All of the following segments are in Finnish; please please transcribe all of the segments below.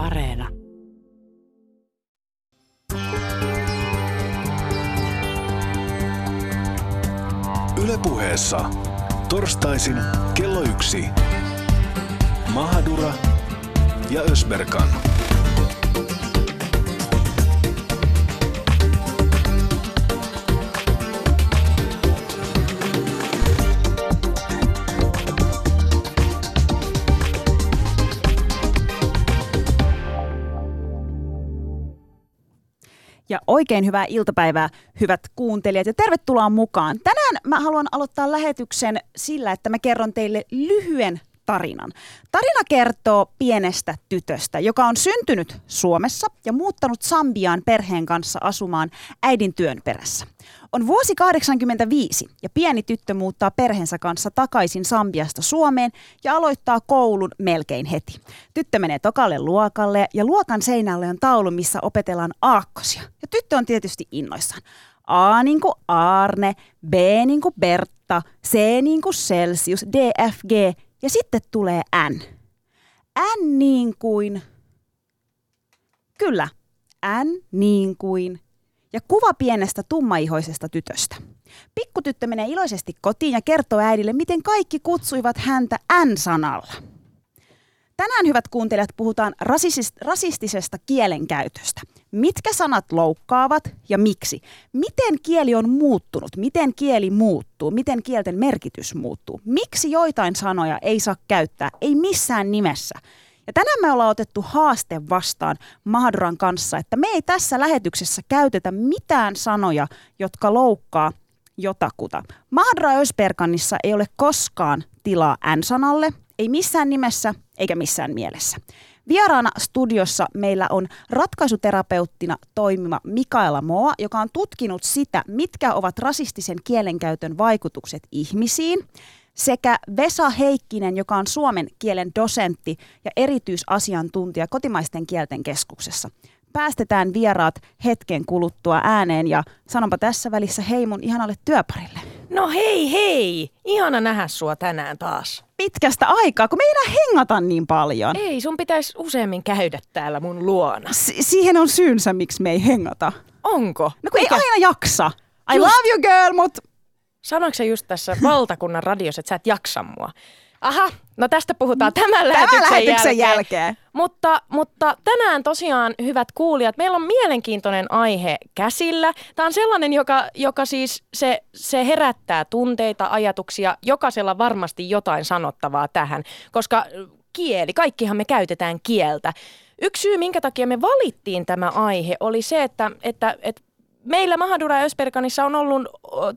Areena. Ylepuheessa torstaisin kello yksi. Mahadura ja Ösberkan. Oikein hyvää iltapäivää, hyvät kuuntelijat, ja tervetuloa mukaan. Tänään mä haluan aloittaa lähetyksen sillä, että mä kerron teille lyhyen tarinan. Tarina kertoo pienestä tytöstä, joka on syntynyt Suomessa ja muuttanut Sambiaan perheen kanssa asumaan äidin työn perässä. On vuosi 85 ja pieni tyttö muuttaa perheensä kanssa takaisin Sambiasta Suomeen ja aloittaa koulun melkein heti. Tyttö menee tokalle luokalle ja luokan seinälle on taulu, missä opetellaan aakkosia. Ja tyttö on tietysti innoissaan. A niin kuin Arne, B niin kuin Bertta, C niin kuin Celsius, D, F, G ja sitten tulee N. N niin kuin... Kyllä, N niin kuin ja kuva pienestä tummaihoisesta tytöstä. Pikkutyttö menee iloisesti kotiin ja kertoo äidille, miten kaikki kutsuivat häntä N-sanalla. Tänään, hyvät kuuntelijat, puhutaan rasistisesta kielenkäytöstä. Mitkä sanat loukkaavat ja miksi? Miten kieli on muuttunut? Miten kieli muuttuu? Miten kielten merkitys muuttuu? Miksi joitain sanoja ei saa käyttää? Ei missään nimessä. Ja tänään me ollaan otettu haaste vastaan Mahduran kanssa, että me ei tässä lähetyksessä käytetä mitään sanoja, jotka loukkaa jotakuta. Mahdra Ösperkanissa ei ole koskaan tilaa N-sanalle, ei missään nimessä eikä missään mielessä. Vieraana studiossa meillä on ratkaisuterapeuttina toimiva Mikaela Moa, joka on tutkinut sitä, mitkä ovat rasistisen kielenkäytön vaikutukset ihmisiin sekä Vesa Heikkinen, joka on suomen kielen dosentti ja erityisasiantuntija kotimaisten kielten keskuksessa. Päästetään vieraat hetken kuluttua ääneen ja sanonpa tässä välissä hei mun ihanalle työparille. No hei hei! Ihana nähdä sua tänään taas. Pitkästä aikaa, kun me ei enää hengata niin paljon. Ei, sun pitäisi useammin käydä täällä mun luona. Si- siihen on syynsä, miksi me ei hengata. Onko? No kun Mikä? ei aina jaksa. I Just... love you girl, mutta Sanoiko se just tässä valtakunnan radiossa, että sä et jaksa mua? Aha, no tästä puhutaan tämän lähetyksen, tämän lähetyksen jälkeen. jälkeen. Mutta, mutta tänään tosiaan, hyvät kuulijat, meillä on mielenkiintoinen aihe käsillä. Tämä on sellainen, joka, joka siis se, se herättää tunteita, ajatuksia. Jokaisella varmasti jotain sanottavaa tähän, koska kieli, kaikkihan me käytetään kieltä. Yksi syy, minkä takia me valittiin tämä aihe, oli se, että, että, että Meillä Mahadura ja Ösperkanissa on ollut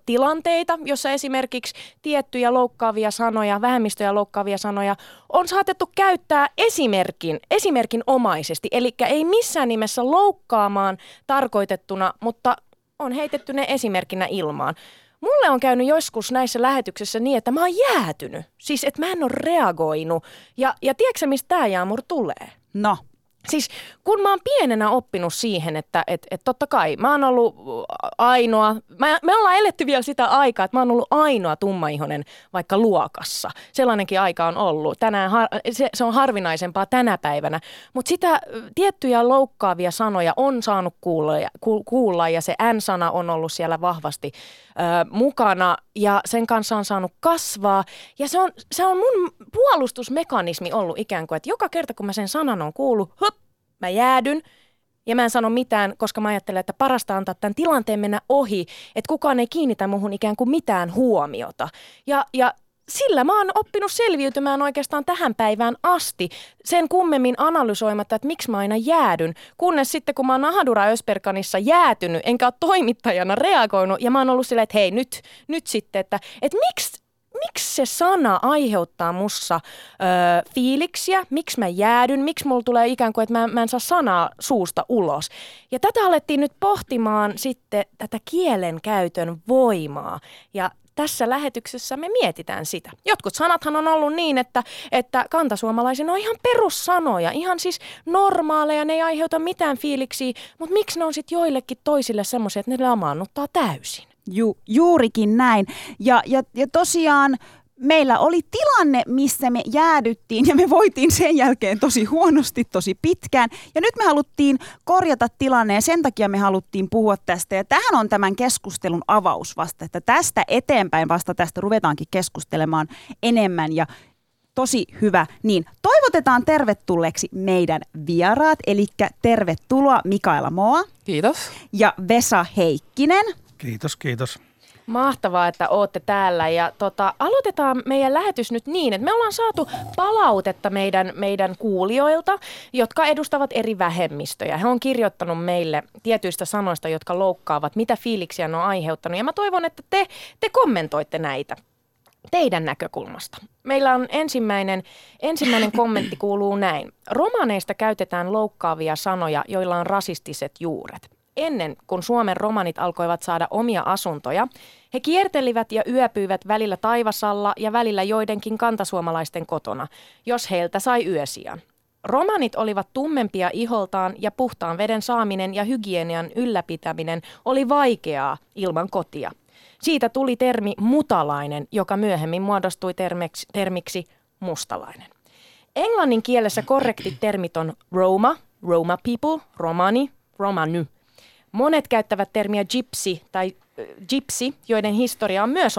tilanteita, jossa esimerkiksi tiettyjä loukkaavia sanoja, vähemmistöjä loukkaavia sanoja on saatettu käyttää esimerkin, esimerkin omaisesti. Eli ei missään nimessä loukkaamaan tarkoitettuna, mutta on heitetty ne esimerkkinä ilmaan. Mulle on käynyt joskus näissä lähetyksissä niin, että mä oon jäätynyt. Siis, että mä en ole reagoinut. Ja, ja tiedätkö mistä tämä Jaamur tulee? No, Siis kun mä oon pienenä oppinut siihen, että et, et totta kai mä oon ollut ainoa, mä, me ollaan eletty vielä sitä aikaa, että mä oon ollut ainoa tummaihonen vaikka luokassa. Sellainenkin aika on ollut. Tänään har, se, se on harvinaisempaa tänä päivänä. Mutta sitä tiettyjä loukkaavia sanoja on saanut kuulla ja, ku, kuulla ja se N-sana on ollut siellä vahvasti ö, mukana ja sen kanssa on saanut kasvaa. Ja se on, se on mun puolustusmekanismi ollut ikään kuin, että joka kerta kun mä sen sanan on kuullut, mä jäädyn ja mä en sano mitään, koska mä ajattelen, että parasta antaa tämän tilanteen mennä ohi, että kukaan ei kiinnitä muhun ikään kuin mitään huomiota. Ja, ja sillä mä oon oppinut selviytymään oikeastaan tähän päivään asti, sen kummemmin analysoimatta, että miksi mä aina jäädyn. Kunnes sitten, kun mä oon Ahadura Ösperkanissa jäätynyt, enkä ole toimittajana reagoinut, ja mä oon ollut silleen, että hei, nyt, nyt sitten, että, että miksi miksi se sana aiheuttaa mussa ö, fiiliksiä, miksi mä jäädyn, miksi mulla tulee ikään kuin, että mä, mä en saa sanaa suusta ulos. Ja tätä alettiin nyt pohtimaan sitten tätä kielen käytön voimaa. Ja tässä lähetyksessä me mietitään sitä. Jotkut sanathan on ollut niin, että, että kantasuomalaisen on ihan perussanoja, ihan siis normaaleja, ne ei aiheuta mitään fiiliksiä, mutta miksi ne on sitten joillekin toisille semmoisia, että ne lamaannuttaa täysin? Ju, juurikin näin. Ja, ja, ja tosiaan meillä oli tilanne, missä me jäädyttiin ja me voitiin sen jälkeen tosi huonosti, tosi pitkään. Ja nyt me haluttiin korjata tilanne ja sen takia me haluttiin puhua tästä. Ja tähän on tämän keskustelun avaus vasta, että tästä eteenpäin vasta tästä ruvetaankin keskustelemaan enemmän ja tosi hyvä. Niin, toivotetaan tervetulleeksi meidän vieraat, eli tervetuloa Mikaela Moa. Kiitos. Ja Vesa Heikkinen. Kiitos, kiitos. Mahtavaa, että olette täällä ja tota, aloitetaan meidän lähetys nyt niin, että me ollaan saatu palautetta meidän, meidän kuulijoilta, jotka edustavat eri vähemmistöjä. He on kirjoittanut meille tietyistä sanoista, jotka loukkaavat, mitä fiiliksiä ne on aiheuttanut ja mä toivon, että te, te kommentoitte näitä teidän näkökulmasta. Meillä on ensimmäinen, ensimmäinen kommentti kuuluu näin. Romaneista käytetään loukkaavia sanoja, joilla on rasistiset juuret ennen kuin Suomen romanit alkoivat saada omia asuntoja, he kiertelivät ja yöpyivät välillä taivasalla ja välillä joidenkin kantasuomalaisten kotona, jos heiltä sai yösijan. Romanit olivat tummempia iholtaan ja puhtaan veden saaminen ja hygienian ylläpitäminen oli vaikeaa ilman kotia. Siitä tuli termi mutalainen, joka myöhemmin muodostui termiksi, termiksi mustalainen. Englannin kielessä korrektit termit on Roma, Roma people, Romani, Romany – Monet käyttävät termiä gypsy tai gypsy, joiden historia on myös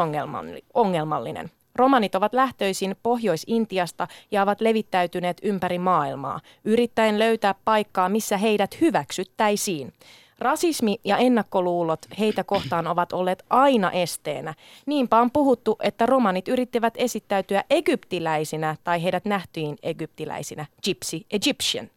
ongelmallinen. Romanit ovat lähtöisin Pohjois-Intiasta ja ovat levittäytyneet ympäri maailmaa, yrittäen löytää paikkaa, missä heidät hyväksyttäisiin. Rasismi ja ennakkoluulot heitä kohtaan ovat olleet aina esteenä. Niinpä on puhuttu, että romanit yrittivät esittäytyä egyptiläisinä tai heidät nähtiin egyptiläisinä, gypsy Egyptian,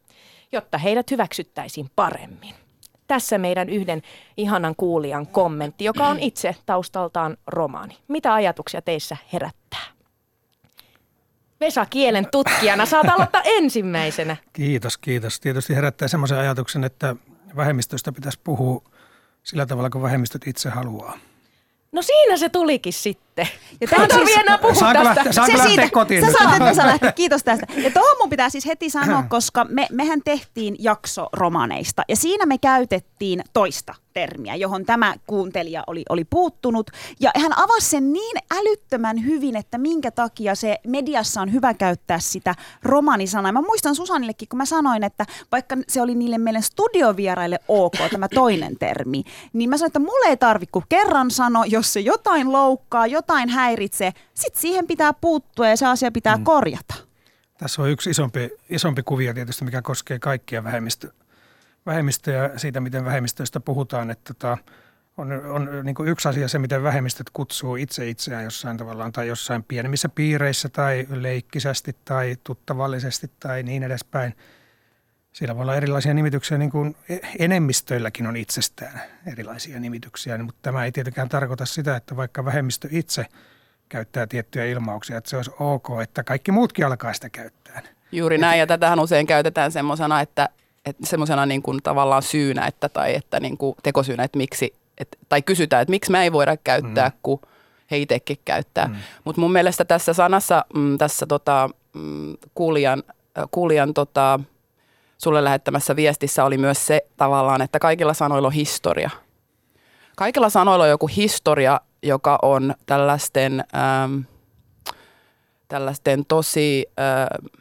jotta heidät hyväksyttäisiin paremmin. Tässä meidän yhden ihanan kuulijan kommentti, joka on itse taustaltaan romaani. Mitä ajatuksia teissä herättää? Vesa kielen tutkijana, saat aloittaa ensimmäisenä. Kiitos, kiitos. Tietysti herättää semmoisen ajatuksen, että vähemmistöistä pitäisi puhua sillä tavalla, kun vähemmistöt itse haluaa. No siinä se tulikin sitten. Ja tämä siis, enää puhua saanko tästä. Lähteä, saanko se lähteä siitä, kotiin sä saat nyt lähteä. Kiitos tästä. Ja tuohon mun pitää siis heti sanoa, koska me, mehän tehtiin jakso romaneista ja siinä me käytettiin toista termiä, johon tämä kuuntelija oli, oli puuttunut. Ja hän avasi sen niin älyttömän hyvin, että minkä takia se mediassa on hyvä käyttää sitä romanisanaa. Mä muistan Susanillekin, kun mä sanoin, että vaikka se oli niille meille studiovieraille ok, tämä toinen termi, niin mä sanoin, että mulle ei tarvi kuin kerran sano, jos se jotain loukkaa, jotain häiritsee, sit siihen pitää puuttua ja se asia pitää mm. korjata. Tässä on yksi isompi, isompi kuvio tietysti, mikä koskee kaikkia vähemmistöjä vähemmistöjä siitä, miten vähemmistöistä puhutaan, että tota, on, on niin kuin yksi asia se, miten vähemmistöt kutsuu itse itseään jossain tavallaan tai jossain pienemmissä piireissä tai leikkisästi tai tuttavallisesti tai niin edespäin. Siellä voi olla erilaisia nimityksiä, niin kuin enemmistöilläkin on itsestään erilaisia nimityksiä, mutta tämä ei tietenkään tarkoita sitä, että vaikka vähemmistö itse käyttää tiettyjä ilmauksia, että se olisi ok, että kaikki muutkin alkaa sitä käyttää. Juuri näin, ja tätähän usein käytetään semmoisena, että semmoisena niin kuin tavallaan syynä, että, tai että niin kuin tekosyynä, että miksi, et, tai kysytään, että miksi me ei voida käyttää, mm. kun he itsekin käyttää. Mm. Mutta mun mielestä tässä sanassa, mm, tässä tota, mm, kuulijan, äh, kuulijan tota, sulle lähettämässä viestissä oli myös se tavallaan, että kaikilla sanoilla on historia. Kaikilla sanoilla on joku historia, joka on tällaisten, ähm, tällaisten tosi... Äh,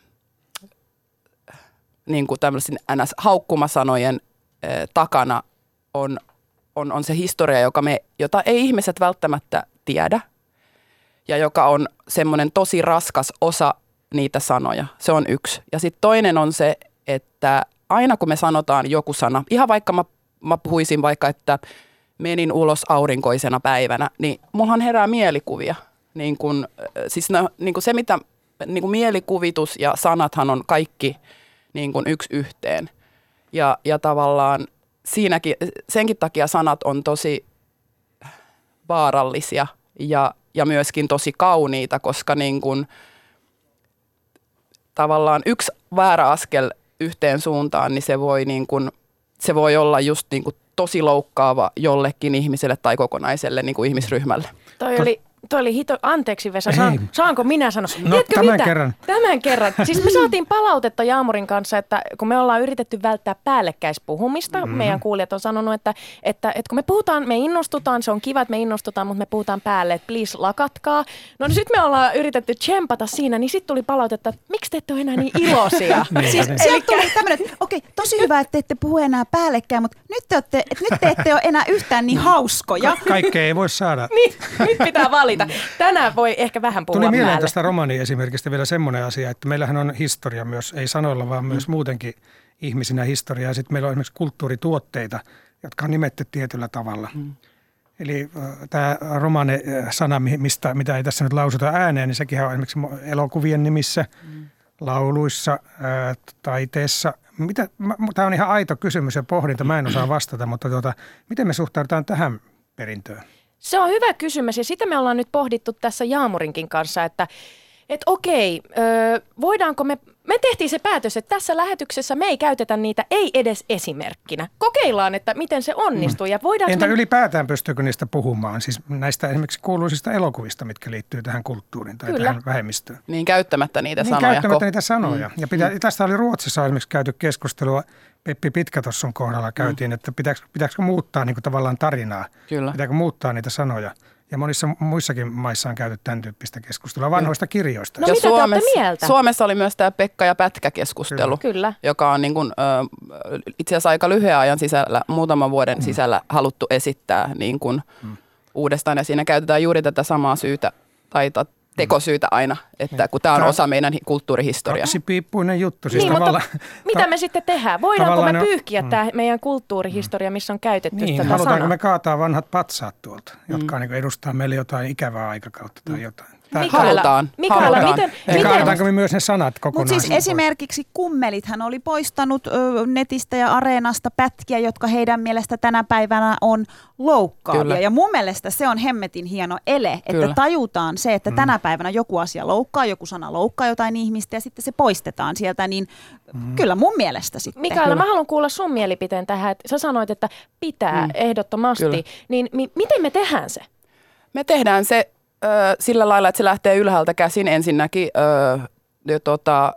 niin kuin tämmöisen ns. haukkumasanojen eh, takana on, on, on se historia, joka me, jota ei ihmiset välttämättä tiedä ja joka on semmoinen tosi raskas osa niitä sanoja. Se on yksi. Ja sitten toinen on se, että aina kun me sanotaan joku sana, ihan vaikka mä, mä puhuisin vaikka, että menin ulos aurinkoisena päivänä, niin mullahan herää mielikuvia. Niin kun, siis no, niin kun se, mitä niin kun mielikuvitus ja sanathan on kaikki – niin kuin yksi yhteen. Ja, ja tavallaan siinäkin, senkin takia sanat on tosi vaarallisia ja, ja myöskin tosi kauniita, koska niin kuin, tavallaan yksi väärä askel yhteen suuntaan, niin se voi, niin kuin, se voi olla just niin kuin tosi loukkaava jollekin ihmiselle tai kokonaiselle niin kuin ihmisryhmälle. Toi oli toi oli hito, anteeksi Vesa, saan, saanko minä sanoa? No, Tiedätkö tämän mitä? kerran. Tämän kerran. Siis me saatiin palautetta Jaamurin kanssa, että kun me ollaan yritetty välttää päällekkäispuhumista, mm-hmm. meidän kuulijat on sanonut, että, että, että kun me puhutaan, me innostutaan, se on kiva, että me innostutaan, mutta me puhutaan päälle, että please lakatkaa. No nyt me ollaan yritetty tsempata siinä, niin sitten tuli palautetta, että miksi te ette ole enää niin iloisia? Niin, Siis niin. sieltä tuli tämmöinen, että okei, tosi hyvä, että te ette puhu enää päällekkäin, mutta nyt te, olette, että nyt te ette ole enää yhtään niin hauskoja. Ka- kaikkea ei voi saada. niin, nyt pitää valita. Tänään voi ehkä vähän puhua Tuli mieleen päälle. tästä romaaniesimerkistä vielä semmoinen asia, että meillähän on historia myös, ei sanoilla, vaan myös muutenkin ihmisinä historiaa. Sitten meillä on esimerkiksi kulttuurituotteita, jotka on nimetty tietyllä tavalla. Eli tämä romaane-sana, mi- mistä, mitä ei tässä nyt lausuta ääneen, niin sekin on esimerkiksi elokuvien nimissä, lauluissa, ää, taiteessa. Tämä on ihan aito kysymys ja pohdinta, mä en osaa vastata, mutta tuota, miten me suhtaudutaan tähän perintöön? Se on hyvä kysymys ja sitä me ollaan nyt pohdittu tässä Jaamurinkin kanssa, että et okei, ö, voidaanko me, me tehtiin se päätös, että tässä lähetyksessä me ei käytetä niitä ei edes esimerkkinä. Kokeillaan, että miten se onnistuu ja voidaanko Entä me... ylipäätään pystyykö niistä puhumaan? Siis näistä esimerkiksi kuuluisista elokuvista, mitkä liittyy tähän kulttuuriin tai Kyllä. tähän vähemmistöön. Niin käyttämättä niitä Niin sanoja. käyttämättä ko- niitä sanoja. Ja pitää, tästä oli Ruotsissa esimerkiksi käyty keskustelua, Peppi Pitkätossun kohdalla käytiin, että pitääkö, pitääkö muuttaa niin kuin tavallaan tarinaa. Kyllä. Pitääkö muuttaa niitä sanoja. Ja monissa muissakin maissa on käyty tämän tyyppistä keskustelua vanhoista kirjoista. No mitä te olette mieltä? Suomessa oli myös tämä Pekka ja Pätkä-keskustelu, Kyllä. joka on niin kuin, ö, itse asiassa aika lyhyen ajan sisällä, muutaman vuoden sisällä haluttu esittää niin kuin uudestaan. Ja siinä käytetään juuri tätä samaa syytä tai ta- tekosyytä aina, että kun tämä on osa meidän hi- kulttuurihistoriaa. Kaksipiippuinen juttu. Siis Niin, mutta mitä me sitten tehdään? Voidaanko me tavallaan ne on- pyyhkiä tämä meidän kulttuurihistoria, missä on käytetty niin, tätä halutaanko sanaa? me kaataa vanhat patsaat tuolta, jotka niin edustaa meille jotain ikävää aikakautta tai jotain. Mikaela, Halutaan. Mikaela, Halutaan. miten, miten, kaadetaanko me myös ne sanat Mutta kokonaan? siis pois? esimerkiksi kummelithan oli poistanut ö, netistä ja areenasta pätkiä, jotka heidän mielestä tänä päivänä on loukkaavia. Kyllä. Ja mun mielestä se on hemmetin hieno ele, että Kyllä. tajutaan se, että tänä päivänä joku asia loukkaa, joku sana loukkaa jotain ihmistä ja sitten se poistetaan sieltä. Niin kyllä mun mielestä sitten. Mikaela, mä haluan kuulla sun mielipiteen tähän. Että sä sanoit, että pitää mm. ehdottomasti. Kyllä. Niin mi- miten me tehdään se? Me tehdään se sillä lailla, että se lähtee ylhäältä käsin ensinnäkin. Ö, ja tota,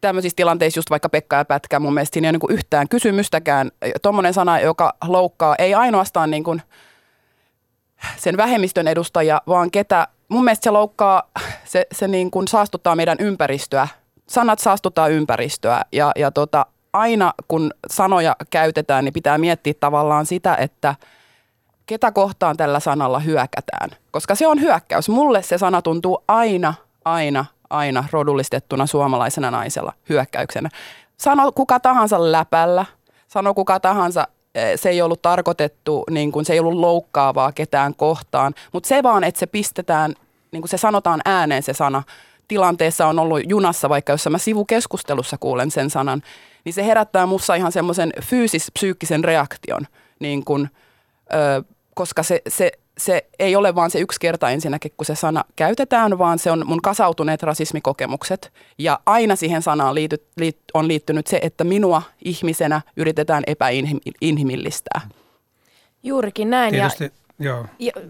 tämmöisissä tilanteissa just vaikka Pekka ja Pätkä, mun mielestä siinä ei ole niin yhtään kysymystäkään. Tuommoinen sana, joka loukkaa ei ainoastaan niin kuin sen vähemmistön edustajia, vaan ketä, mun mielestä se loukkaa, se, se niin kuin saastuttaa meidän ympäristöä. Sanat saastuttaa ympäristöä ja, ja tota, aina kun sanoja käytetään, niin pitää miettiä tavallaan sitä, että ketä kohtaan tällä sanalla hyökätään. Koska se on hyökkäys. Mulle se sana tuntuu aina, aina, aina rodullistettuna suomalaisena naisella hyökkäyksenä. Sano kuka tahansa läpällä, sano kuka tahansa, eh, se ei ollut tarkoitettu, niin kuin se ei ollut loukkaavaa ketään kohtaan, mutta se vaan, että se pistetään, niin kuin se sanotaan ääneen se sana, tilanteessa on ollut junassa, vaikka jossa mä sivukeskustelussa kuulen sen sanan, niin se herättää mussa ihan semmoisen fyysis-psyykkisen reaktion, niin kuin, koska se, se, se ei ole vaan se yksi kerta ensinnäkin, kun se sana käytetään, vaan se on mun kasautuneet rasismikokemukset. Ja aina siihen sanaan liity, liit, on liittynyt se, että minua ihmisenä yritetään epäinhimillistää. Juurikin näin. Tietysti, joo. Ja, ja,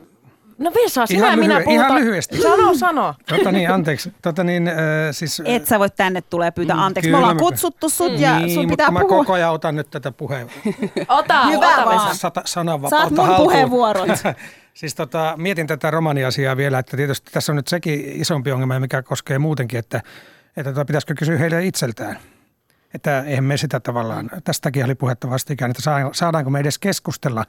no Vesa, sinä Ihan ja minä lyhy- puhutaan. ihan lyhyesti. Sano, sano. Tota niin, anteeksi. Tota niin, äh, siis, Et sä voi tänne tulee pyytää Mm, anteeksi. kyllä Me ollaan mä- kutsuttu sut ja niin, sun mutta pitää mä puhua. koko ajan otan nyt tätä puheenvuoroa. Ota, Hyvä ota vaan. Vesa. Sata, sananvapautta Saat mun haltuun. puheenvuorot. siis tota, mietin tätä romaniasiaa vielä, että tietysti tässä on nyt sekin isompi ongelma, mikä koskee muutenkin, että, että tota, pitäisikö kysyä heille itseltään. Että eihän me sitä tavallaan, tästäkin oli puhetta vastikään, että saa- saadaanko me edes keskustella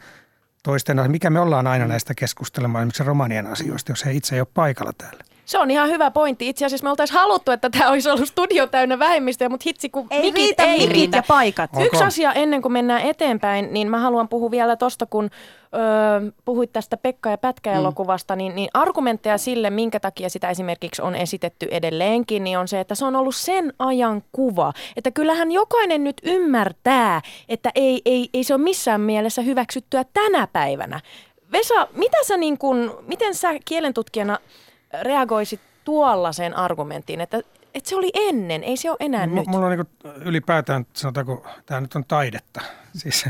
toisten, mikä me ollaan aina näistä keskustelemaan, esimerkiksi romanien asioista, jos he itse ei ole paikalla täällä. Se on ihan hyvä pointti. Itse asiassa me oltaisiin haluttu, että tämä olisi ollut studio täynnä vähemmistöjä, mutta hitsi kun Ei mikit riitä ei mikit riitä. ja paikat. Onko? Yksi asia ennen kuin mennään eteenpäin, niin mä haluan puhua vielä tuosta, kun öö, puhuit tästä Pekka ja Pätkä-elokuvasta, niin, niin argumentteja sille, minkä takia sitä esimerkiksi on esitetty edelleenkin, niin on se, että se on ollut sen ajan kuva. Että kyllähän jokainen nyt ymmärtää, että ei, ei, ei se ole missään mielessä hyväksyttyä tänä päivänä. Vesa, mitä sä niin kun, miten sä kielentutkijana reagoisit tuollaiseen argumenttiin, että, että se oli ennen, ei se ole enää M- nyt? Mulla on niin ylipäätään, sanotaanko, tämä nyt on taidetta. Siis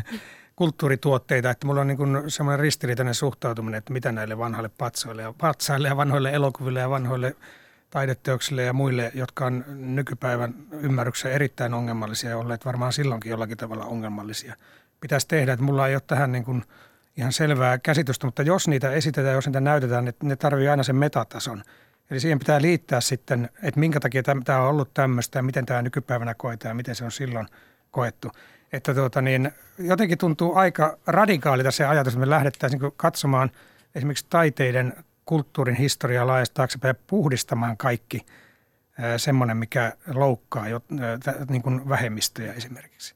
kulttuurituotteita, että mulla on niin semmoinen ristiriitainen suhtautuminen, että mitä näille vanhalle patsoille ja patsaille ja vanhoille elokuville ja vanhoille taideteoksille ja muille, jotka on nykypäivän ymmärryksen erittäin ongelmallisia ja olleet varmaan silloinkin jollakin tavalla ongelmallisia. Pitäisi tehdä, että mulla ei ole tähän niin kuin ihan selvää käsitystä, mutta jos niitä esitetään, jos niitä näytetään, niin ne tarvii aina sen metatason. Eli siihen pitää liittää sitten, että minkä takia tämä on ollut tämmöistä ja miten tämä nykypäivänä koetaan ja miten se on silloin koettu. Että tuota niin, jotenkin tuntuu aika radikaalita se ajatus, että me lähdettäisiin niin katsomaan esimerkiksi taiteiden kulttuurin historiaa laajasta taaksepäin ja puhdistamaan kaikki semmoinen, mikä loukkaa jo, niin kuin vähemmistöjä esimerkiksi.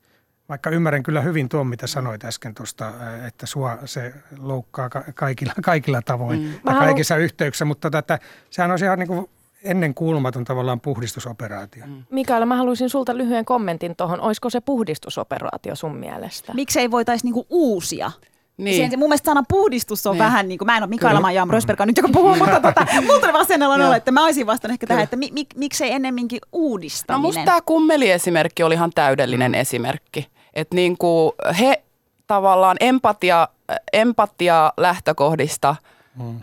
Vaikka ymmärrän kyllä hyvin tuon, mitä sanoit äsken tuosta, että sua se loukkaa kaikilla, kaikilla tavoin mm. tai kaikissa haluan... yhteyksissä, mutta tätä, sehän on ihan niin kuin ennen kuulumaton tavallaan puhdistusoperaatio. Mm. Mikael, mä haluaisin sulta lyhyen kommentin tuohon. Olisiko se puhdistusoperaatio sun mielestä? Miksi ei voitaisi niinku uusia? Niin. Siihen, mun mielestä sana puhdistus on niin. vähän niin kuin, mä en ole Mikaela Maija Rosberga nyt, joka puhuu, mutta tota, mulla tuli vaan sen olla, että mä olisin vastannut ehkä tähän, että mi, mi, miksei ennemminkin uudistaminen. No musta tämä kummeli-esimerkki oli ihan täydellinen mm. esimerkki. Että niin kuin he tavallaan empatia, empatia lähtökohdista mm.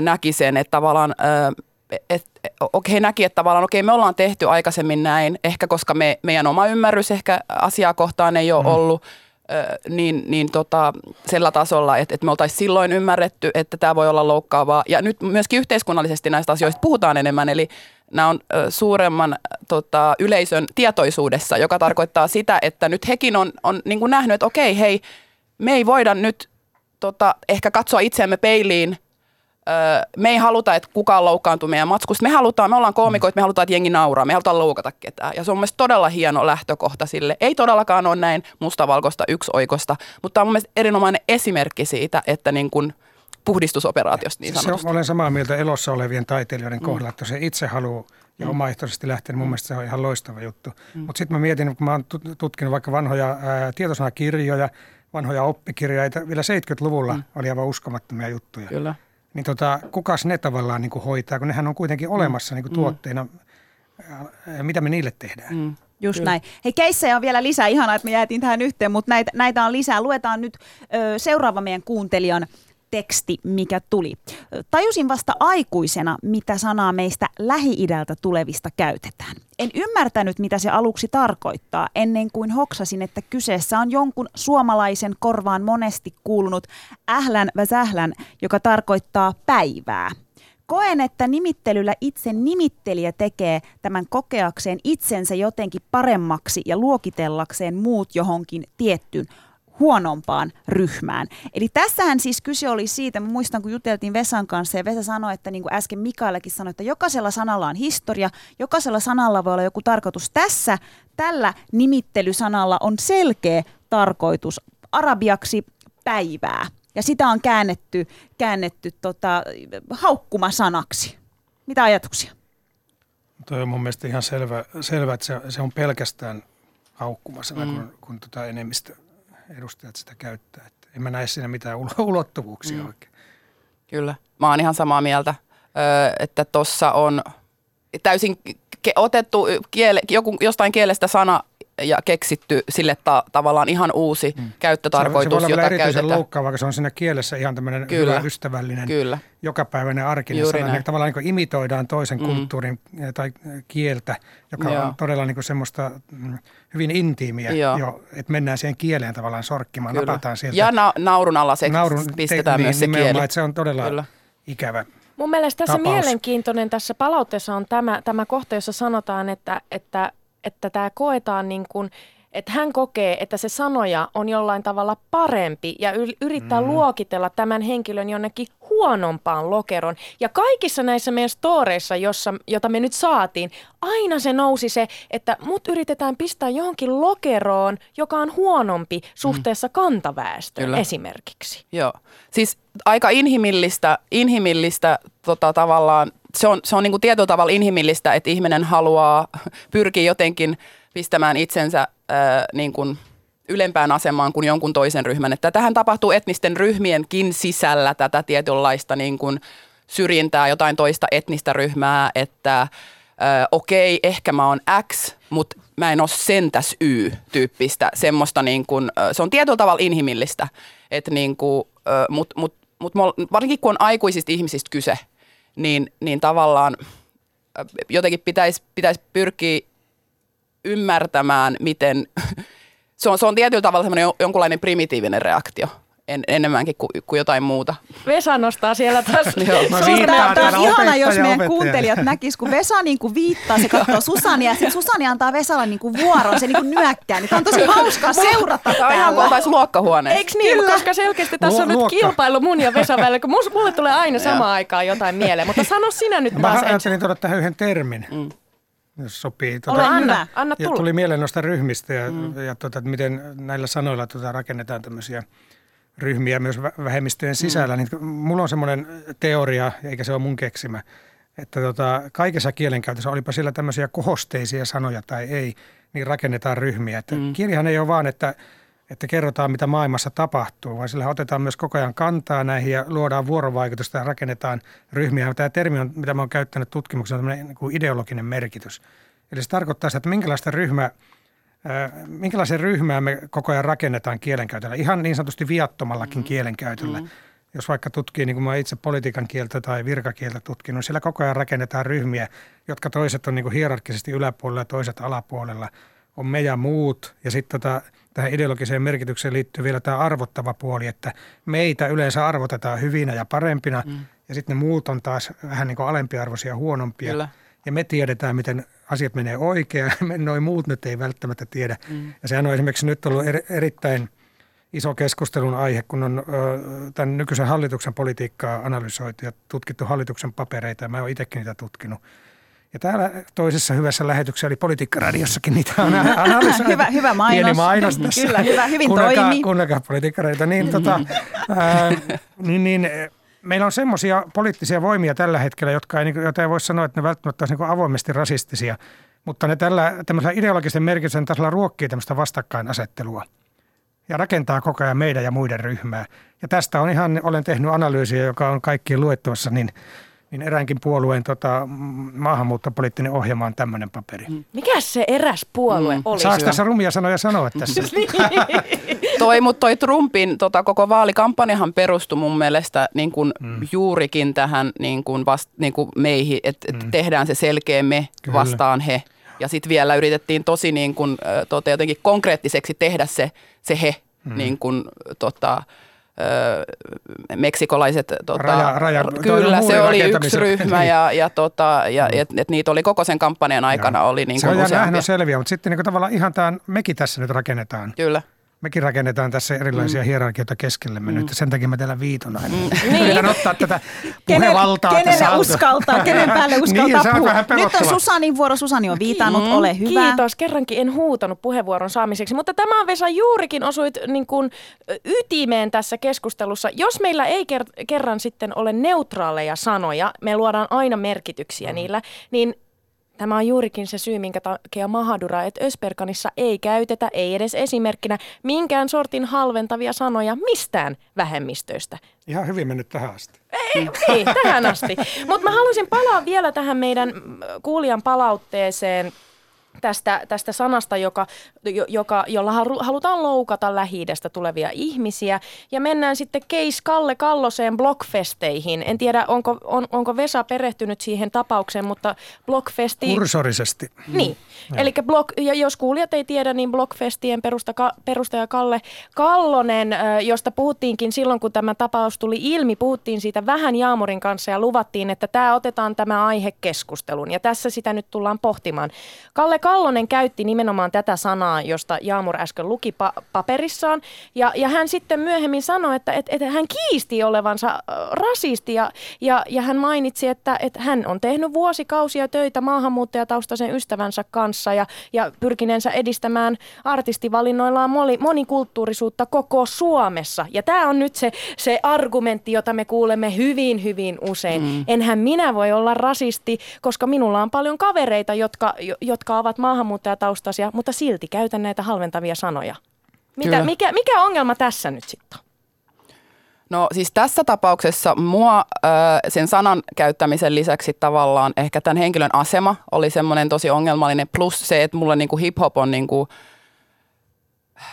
näki sen, että tavallaan et, okei, he näki, että tavallaan okei, me ollaan tehty aikaisemmin näin, ehkä koska me, meidän oma ymmärrys ehkä asiaa kohtaan ei ole mm. ollut niin, niin tota, sillä tasolla, että, että me oltaisiin silloin ymmärretty, että tämä voi olla loukkaavaa. Ja nyt myöskin yhteiskunnallisesti näistä asioista puhutaan enemmän, eli nämä on suuremman tota, yleisön tietoisuudessa, joka tarkoittaa sitä, että nyt hekin on, on niin kuin nähnyt, että okei, hei, me ei voida nyt tota, ehkä katsoa itseämme peiliin me ei haluta, että kukaan loukkaantuu meidän matskusta. Me halutaan, me ollaan koomikoita, me halutaan, että jengi nauraa, me halutaan loukata ketään. Ja se on mun todella hieno lähtökohta sille. Ei todellakaan ole näin mustavalkoista yksioikosta, mutta tämä on mun mielestä erinomainen esimerkki siitä, että niin kuin puhdistusoperaatiosta niin sanotusti. Se, olen samaa mieltä elossa olevien taiteilijoiden kohdalla, että se itse haluaa ja mm. omaehtoisesti lähteä, niin mun mielestä se on ihan loistava juttu. Mm. Mutta sitten mä mietin, kun mä oon tutkinut vaikka vanhoja ää, tietosanakirjoja, vanhoja oppikirjoja, vielä 70-luvulla mm. oli aivan uskomattomia juttuja. Kyllä niin tota, kukas ne tavallaan niin kuin hoitaa, kun nehän on kuitenkin olemassa niin kuin mm. tuotteina. Mitä me niille tehdään? Mm. Just Kyllä. näin. Hei, keissejä on vielä lisää. Ihanaa, että me jäätiin tähän yhteen, mutta näitä, näitä on lisää. Luetaan nyt ö, seuraava meidän kuuntelijan teksti, mikä tuli. Tajusin vasta aikuisena, mitä sanaa meistä Lähi-idältä tulevista käytetään. En ymmärtänyt, mitä se aluksi tarkoittaa, ennen kuin hoksasin, että kyseessä on jonkun suomalaisen korvaan monesti kuulunut ählän väsählän, joka tarkoittaa päivää. Koen, että nimittelyllä itse nimittelijä tekee tämän kokeakseen itsensä jotenkin paremmaksi ja luokitellakseen muut johonkin tiettyyn huonompaan ryhmään. Eli tässähän siis kyse oli siitä, mä muistan kun juteltiin Vesan kanssa ja Vesa sanoi, että niin kuin äsken Mikaelakin sanoi, että jokaisella sanalla on historia, jokaisella sanalla voi olla joku tarkoitus. Tässä tällä nimittelysanalla on selkeä tarkoitus arabiaksi päivää. Ja sitä on käännetty, käännetty tota, haukkumasanaksi. Mitä ajatuksia? Tuo on mun mielestä ihan selvä, selvä että se, se on pelkästään haukkumasana, mm. kun, kun tota enemmistö edustajat sitä käyttää. Että en mä näe siinä mitään ulottuvuuksia mm. oikein. Kyllä, mä oon ihan samaa mieltä, että tuossa on täysin otettu kiele, joku, jostain kielestä sana ja keksitty sille ta- tavallaan ihan uusi mm. käyttötarkoitus, se, se voi olla jota erityisen loukkaava, vaikka se on siinä kielessä ihan tämmöinen Kyllä. hyvä, ystävällinen, Kyllä. jokapäiväinen arkinen Juuri sana. Näin. Tavallaan niin imitoidaan toisen mm. kulttuurin eh, tai kieltä, joka Joo. on todella niin semmoista mm, hyvin intiimiä, jo, että mennään siihen kieleen tavallaan sorkkimaan, Kyllä. napataan sieltä. Ja na- naurun alla se naurun, pistetään te, myös niin, se kieli. Että se on todella Kyllä. ikävä Mun mielestä tässä tapaus. mielenkiintoinen tässä palautteessa on tämä, tämä kohta, jossa sanotaan, että, että että tämä koetaan niin kuin, että hän kokee, että se sanoja on jollain tavalla parempi ja yrittää mm. luokitella tämän henkilön jonnekin huonompaan lokeron. Ja kaikissa näissä meidän storeissa, jossa, jota me nyt saatiin, aina se nousi se, että mut yritetään pistää johonkin lokeroon, joka on huonompi suhteessa mm. kantaväestöön Kyllä. esimerkiksi. Joo, siis aika inhimillistä, inhimillistä tota, tavallaan se on, se on niin kuin tietyllä tavalla inhimillistä, että ihminen haluaa pyrkiä jotenkin pistämään itsensä ää, niin kuin ylempään asemaan kuin jonkun toisen ryhmän. Että tähän tapahtuu etnisten ryhmienkin sisällä tätä tietynlaista niin kuin syrjintää, jotain toista etnistä ryhmää, että okei, ehkä mä oon X, mutta mä en ole sentäs Y-tyyppistä. Semmoista niin kuin, se on tietyllä tavalla inhimillistä, että niin kuin, mut, mut, mut varsinkin kun on aikuisista ihmisistä kyse, niin, niin tavallaan jotenkin pitäisi pitäis pyrkiä ymmärtämään, miten se on, se on tietyllä tavalla semmoinen jonkunlainen primitiivinen reaktio en, enemmänkin kuin, kuin jotain muuta. Vesa nostaa siellä taas. Mä Tämä, on ihana, jos meidän opettaja. kuuntelijat näkis, kun Vesa niin kuin viittaa, se katsoo Susania, ja Susani antaa Vesalle niin kuin vuoron, se niin kuin nyökkää. Niin tämä on tosi hauskaa seurata Tämä on ihan kuin luokkahuoneessa. Eikö niin? Kyllä. Koska selkeästi tässä on nyt kilpailu mun ja Vesan välillä, kun mulle tulee aina samaan aikaan jotain mieleen. Mutta sano sinä nyt taas. Mä ajattelin tuoda tähän yhden termin. Mm jos sopii. Tuota, Ole, anna, anna tulla. Ja tuli mieleen noista ryhmistä ja, mm. ja tuota, että miten näillä sanoilla tuota, rakennetaan tämmöisiä ryhmiä myös vähemmistöjen sisällä. Mm. Niin mulla on semmoinen teoria, eikä se ole mun keksimä, että tota, kaikessa kielenkäytössä, olipa siellä tämmöisiä kohosteisia sanoja tai ei, niin rakennetaan ryhmiä. Että mm. Kielihän ei ole vaan, että, että kerrotaan, mitä maailmassa tapahtuu, vaan sillä otetaan myös koko ajan kantaa näihin ja luodaan vuorovaikutusta ja rakennetaan ryhmiä. Tämä termi, on, mitä mä oon käyttänyt tutkimuksessa, on tämmöinen niin ideologinen merkitys. Eli se tarkoittaa sitä, että minkälaista ryhmää minkälaisen ryhmää me koko ajan rakennetaan kielenkäytöllä, ihan niin sanotusti viattomallakin mm. kielenkäytöllä. Mm. Jos vaikka tutkii, niin kuin mä itse politiikan kieltä tai virkakieltä tutkinut, niin siellä koko ajan rakennetaan ryhmiä, jotka toiset on niin kuin hierarkisesti yläpuolella ja toiset alapuolella. On me ja muut. Ja sitten tota, tähän ideologiseen merkitykseen liittyy vielä tämä arvottava puoli, että meitä yleensä arvotetaan hyvinä ja parempina, mm. ja sitten ne muut on taas vähän niin kuin alempiarvoisia ja huonompia. Kyllä. Ja me tiedetään, miten asiat menee oikein, noin muut nyt ei välttämättä tiedä. Mm. Ja sehän on esimerkiksi nyt ollut er, erittäin iso keskustelun aihe, kun on ö, tämän nykyisen hallituksen politiikkaa analysoitu ja tutkittu hallituksen papereita, ja mä oon itsekin niitä tutkinut. Ja täällä toisessa hyvässä lähetyksessä, eli Politiikkaradiossakin, niitä on analysoitu. hyvä, hyvä mainos. Pieni mainos tässä. Kyllä, hyvä, hyvin kuunnelkaa, toimi. Kuunnelkaa Politiikkaradioita. Niin, tota, ää, niin, niin meillä on semmoisia poliittisia voimia tällä hetkellä, jotka ei, niin joita ei voi sanoa, että ne välttämättä olisivat niin avoimesti rasistisia, mutta ne tällä tämmöisellä ideologisen merkityksen tasolla ruokkii tämmöistä vastakkainasettelua ja rakentaa koko ajan meidän ja muiden ryhmää. Ja tästä on ihan, olen tehnyt analyysiä, joka on kaikkien luettavassa, niin – niin eräänkin puolueen tota, maahanmuuttopoliittinen ohjelma on tämmöinen paperi. Mm. Mikä se eräs puolue mm. oli? Saako tässä rumia sanoja sanoa tässä? Niin. toi, mutta toi Trumpin tota, koko vaalikampanjahan perustui mun mielestä niin kuin mm. juurikin tähän niin kuin vast, niin kuin meihin, että mm. tehdään se selkeä me Kyllä. vastaan he. Ja sitten vielä yritettiin tosi niin kuin, tota, jotenkin konkreettiseksi tehdä se, se he mm. niin kuin, tota, meksikolaiset, tota, raja, raja, kyllä se oli yksi ryhmä ja, ja, tota, ja mm. et, et niitä oli koko sen kampanjan aikana. Oli niin se on useampia. selviä, mutta sitten niin tavallaan ihan tämän, mekin tässä nyt rakennetaan. Kyllä mekin rakennetaan tässä erilaisia mm. hierarkioita keskellemme mm. nyt. Sen takia mä teillä viitona. Mm. Niin. Yritän ottaa tätä puhevaltaa Kenen, tässä uskaltaa, kenen päälle uskaltaa niin, puhua. Nyt on Susanin vuoro. Susani on viitannut, mm. ole hyvä. Kiitos. Kerrankin en huutanut puheenvuoron saamiseksi. Mutta tämä on Vesa juurikin osuit niin kuin ytimeen tässä keskustelussa. Jos meillä ei ker- kerran sitten ole neutraaleja sanoja, me luodaan aina merkityksiä mm. niillä, niin Tämä on juurikin se syy, minkä takia Mahadura, että Ösperkanissa ei käytetä, ei edes esimerkkinä, minkään sortin halventavia sanoja mistään vähemmistöistä. Ihan hyvin mennyt tähän asti. Ei, ei tähän asti. Mutta mä haluaisin palaa vielä tähän meidän kuulijan palautteeseen tästä, tästä sanasta, joka, joka, jolla halutaan loukata lähi tulevia ihmisiä. Ja mennään sitten Keis Kalle Kalloseen blogfesteihin. En tiedä, onko, on, onko Vesa perehtynyt siihen tapaukseen, mutta blogfesti... Kursorisesti. Niin. Mm. Eli blog, ja jos kuulijat ei tiedä, niin blogfestien perusta, perustaja Kalle Kallonen, josta puhuttiinkin silloin, kun tämä tapaus tuli ilmi, puhuttiin siitä vähän Jaamurin kanssa ja luvattiin, että tämä otetaan tämä aihe keskustelun. Ja tässä sitä nyt tullaan pohtimaan. Kalle Kallonen käytti nimenomaan tätä sanaa, josta Jaamur äsken luki pa- paperissaan. Ja, ja hän sitten myöhemmin sanoi, että, että, että hän kiisti olevansa rasisti ja, ja, ja hän mainitsi, että, että hän on tehnyt vuosikausia töitä maahanmuuttajataustaisen ystävänsä kanssa ja, ja pyrkineensä edistämään artistivalinnoillaan monikulttuurisuutta koko Suomessa. Ja tämä on nyt se, se argumentti, jota me kuulemme hyvin, hyvin usein. Mm. Enhän minä voi olla rasisti, koska minulla on paljon kavereita, jotka, jotka ovat maahanmuuttajataustaisia, mutta silti käytän näitä halventavia sanoja. Mitä, mikä, mikä ongelma tässä nyt sitten on? No siis tässä tapauksessa mua ö, sen sanan käyttämisen lisäksi tavallaan ehkä tämän henkilön asema oli semmoinen tosi ongelmallinen. Plus se, että mulla niinku hip-hop on niinku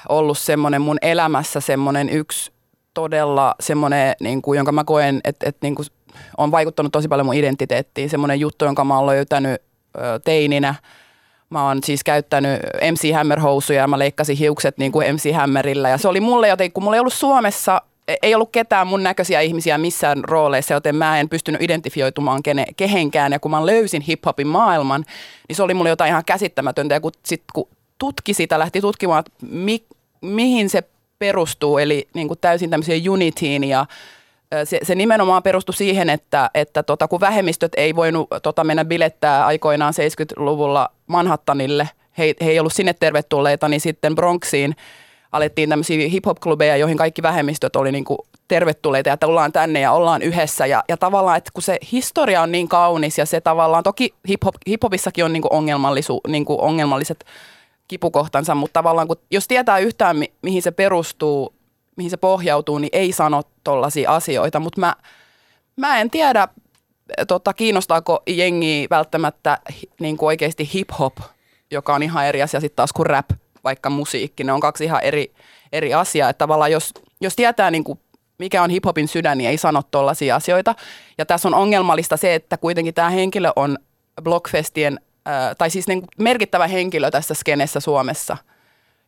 ollut semmoinen mun elämässä semmoinen yksi todella semmoinen, niinku, jonka mä koen, että, että niinku, on vaikuttanut tosi paljon mun identiteettiin. Semmoinen juttu, jonka mä oon löytänyt ö, teininä. Mä oon siis käyttänyt MC Hammer-housuja ja mä leikkasin hiukset niin kuin MC Hammerillä. Ja se oli mulle jotenkin, kun mulla ei ollut Suomessa ei ollut ketään mun näköisiä ihmisiä missään rooleissa, joten mä en pystynyt identifioitumaan kene, kehenkään. Ja kun mä löysin hip-hopin maailman, niin se oli mulle jotain ihan käsittämätöntä. Ja kun, sit, kun tutki sitä, lähti tutkimaan, että mi, mihin se perustuu, eli niin kuin täysin tämmöiseen unitiin ja se, se nimenomaan perustui siihen, että, että tota, kun vähemmistöt ei voinut tota, mennä bilettää aikoinaan 70-luvulla Manhattanille, he, he ei ollut sinne tervetulleita, niin sitten Bronxiin – alettiin tämmöisiä hip-hop-klubeja, joihin kaikki vähemmistöt oli niin kuin tervetulleita ja tullaan tänne ja ollaan yhdessä. Ja, ja tavallaan, että kun se historia on niin kaunis ja se tavallaan, toki hip-hop, hip-hopissakin on niin ongelmallisu, niin ongelmalliset kipukohtansa, mutta tavallaan kun, jos tietää yhtään mi, mihin se perustuu, mihin se pohjautuu, niin ei sano tollaisia asioita. Mutta mä, mä en tiedä, tota, kiinnostaako jengi välttämättä niin kuin oikeasti hip-hop, joka on ihan eri asia sitten taas kuin rap – vaikka musiikki. Ne on kaksi ihan eri, eri asiaa. Että tavallaan jos, jos tietää niin kuin mikä on hiphopin sydän, niin ei sano tollaisia asioita. Ja tässä on ongelmallista se, että kuitenkin tämä henkilö on Blockfestien, äh, tai siis niin merkittävä henkilö tässä skenessä Suomessa,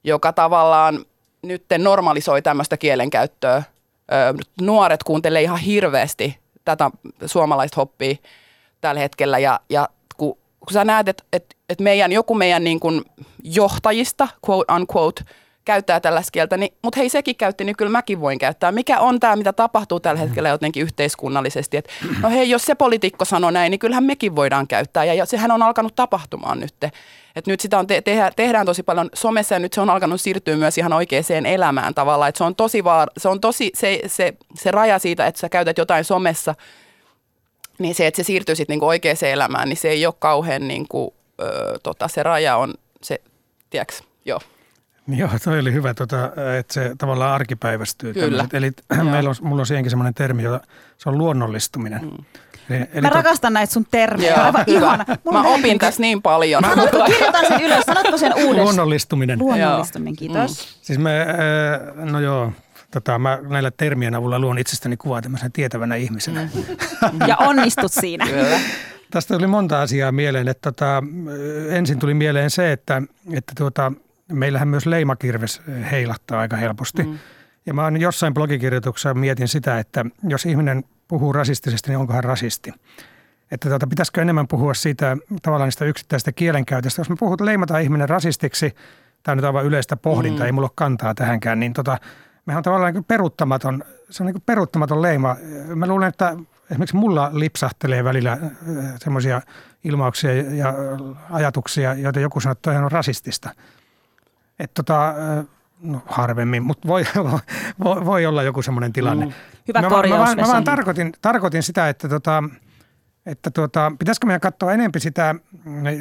joka tavallaan nyt normalisoi tämmöistä kielenkäyttöä. Nuoret kuuntelee ihan hirveästi tätä suomalaista hoppia tällä hetkellä ja, ja kun, kun sä näet, että, että että meidän, joku meidän niin kuin johtajista, quote unquote, käyttää tällaista kieltä, niin, mutta hei sekin käytti, niin kyllä mäkin voin käyttää. Mikä on tämä, mitä tapahtuu tällä hetkellä jotenkin yhteiskunnallisesti, että no hei, jos se poliitikko sanoo näin, niin kyllähän mekin voidaan käyttää ja sehän on alkanut tapahtumaan nyt. Et nyt sitä on te- te- tehdään tosi paljon somessa ja nyt se on alkanut siirtyä myös ihan oikeaan elämään tavallaan. Et se on tosi, vaar- se, on tosi se, se, se raja siitä, että sä käytät jotain somessa, niin se, että se siirtyy sitten niinku oikeaan elämään, niin se ei ole kauhean niinku öö, tota, se raja on se, tiedätkö, joo. Joo, toi oli hyvä, tota, että se tavallaan arkipäivästyy. Kyllä. Eli meillä on, mulla on siihenkin semmoinen termi, se on luonnollistuminen. Mm. Eli, eli mä rakastan näitä sun termejä. Joo, Aivan ihana. Mulla mä opin tässä niin paljon. Mä kirjoitan sen ylös. Sanotko sen uudestaan? Luonnollistuminen. Luonnollistuminen, kiitos. Mm. Siis me, no joo, tota, mä näillä termien avulla luon itsestäni kuvaa tämmöisen tietävänä ihmisenä. Mm. Ja onnistut siinä. Kyllä. Tästä tuli monta asiaa mieleen. Että tota, ensin tuli mieleen se, että, että tuota, meillähän myös leimakirves heilahtaa aika helposti. Mm. Ja mä oon jossain blogikirjoituksessa mietin sitä, että jos ihminen puhuu rasistisesti, niin onko hän rasisti? Että tuota, pitäisikö enemmän puhua siitä tavallaan niistä yksittäistä kielenkäytöstä. Jos me puhut leimata ihminen rasistiksi, tämä on nyt aivan yleistä pohdinta, mm. ei mulla ole kantaa tähänkään, niin tota, mehän on tavallaan niin peruuttamaton, se on niin peruuttamaton leima. Mä luulen, että esimerkiksi mulla lipsahtelee välillä äh, semmoisia ilmauksia ja ajatuksia, joita joku sanoo, että on rasistista. Että tota, äh, no harvemmin, mutta voi, voi, voi olla joku semmoinen tilanne. Mm. Hyvä mä, korjaus. Mä, mä, mä vaan tarkoitin, tarkoitin sitä, että, tota, että tota, pitäisikö meidän katsoa enempi sitä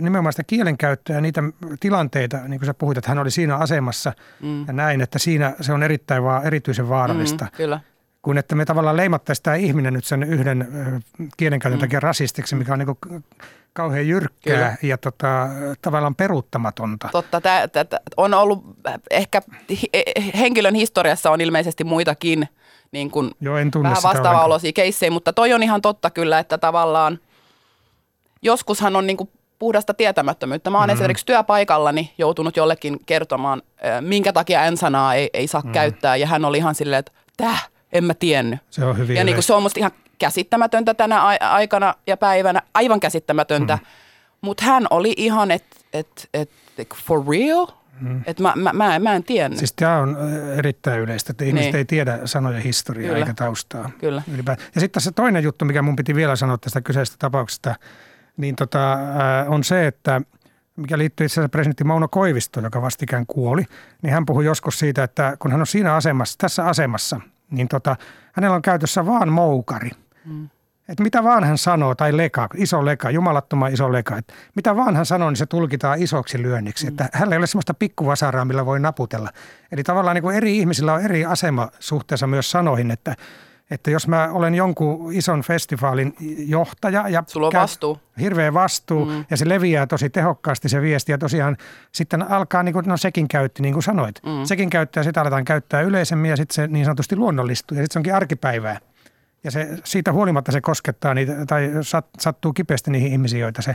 nimenomaan sitä kielenkäyttöä ja niitä tilanteita, niin kuin sä puhuit, että hän oli siinä asemassa mm. ja näin, että siinä se on erittäin vaan, erityisen vaarallista. Mm, kyllä kuin että me tavallaan leimattaisiin tämä ihminen nyt sen yhden kielenkäytön mm. takia rasistiksi, mikä on niin kauhean jyrkkää Kyllä. ja tota, tavallaan peruuttamatonta. Totta, tää, tää, on ollut ehkä e, henkilön historiassa on ilmeisesti muitakin niin kuin Joo, en vähän vastaava-olosia keissejä, mutta toi on ihan totta kyllä, että tavallaan joskushan on niin kuin puhdasta tietämättömyyttä. Mä oon mm. esimerkiksi työpaikallani joutunut jollekin kertomaan, minkä takia en-sanaa ei, ei saa mm. käyttää, ja hän oli ihan silleen, että täh, en mä tiennyt. Se on hyvin Ja niin kuin se on musta ihan käsittämätöntä tänä aikana ja päivänä, aivan käsittämätöntä. Mm. Mutta hän oli ihan, että et, et, for real? Mm. Että mä, mä, mä, mä en tiennyt. Siis tämä on erittäin yleistä, että ihmiset niin. ei tiedä sanoja historiaa Kyllä. eikä taustaa. Kyllä. Ja sitten se toinen juttu, mikä mun piti vielä sanoa tästä kyseisestä tapauksesta, niin tota, äh, on se, että mikä liittyy itse asiassa presidentti Mauno Koivisto, joka vastikään kuoli, niin hän puhui joskus siitä, että kun hän on siinä asemassa, tässä asemassa, niin tota, hänellä on käytössä vaan moukari. Mm. Että mitä vaan hän sanoo, tai leka, iso leka, jumalattoma iso leka, että mitä vaan hän sanoo, niin se tulkitaan isoksi lyönniksi. Mm. Että hänellä ei ole sellaista pikkuvasaraa, millä voi naputella. Eli tavallaan niin kuin eri ihmisillä on eri asema suhteessa myös sanoihin, että että jos mä olen jonkun ison festivaalin johtaja ja Sulla on käy- vastuu. hirveä vastuu mm. ja se leviää tosi tehokkaasti se viesti ja tosiaan sitten alkaa, niin kuin, no sekin käytti, niin kuin sanoit. Mm. Sekin käyttää sitä aletaan käyttää yleisemmin ja sitten se niin sanotusti luonnollistuu ja sitten se onkin arkipäivää. Ja se, siitä huolimatta se koskettaa niitä tai sat, sattuu kipeästi niihin ihmisiin, joita se,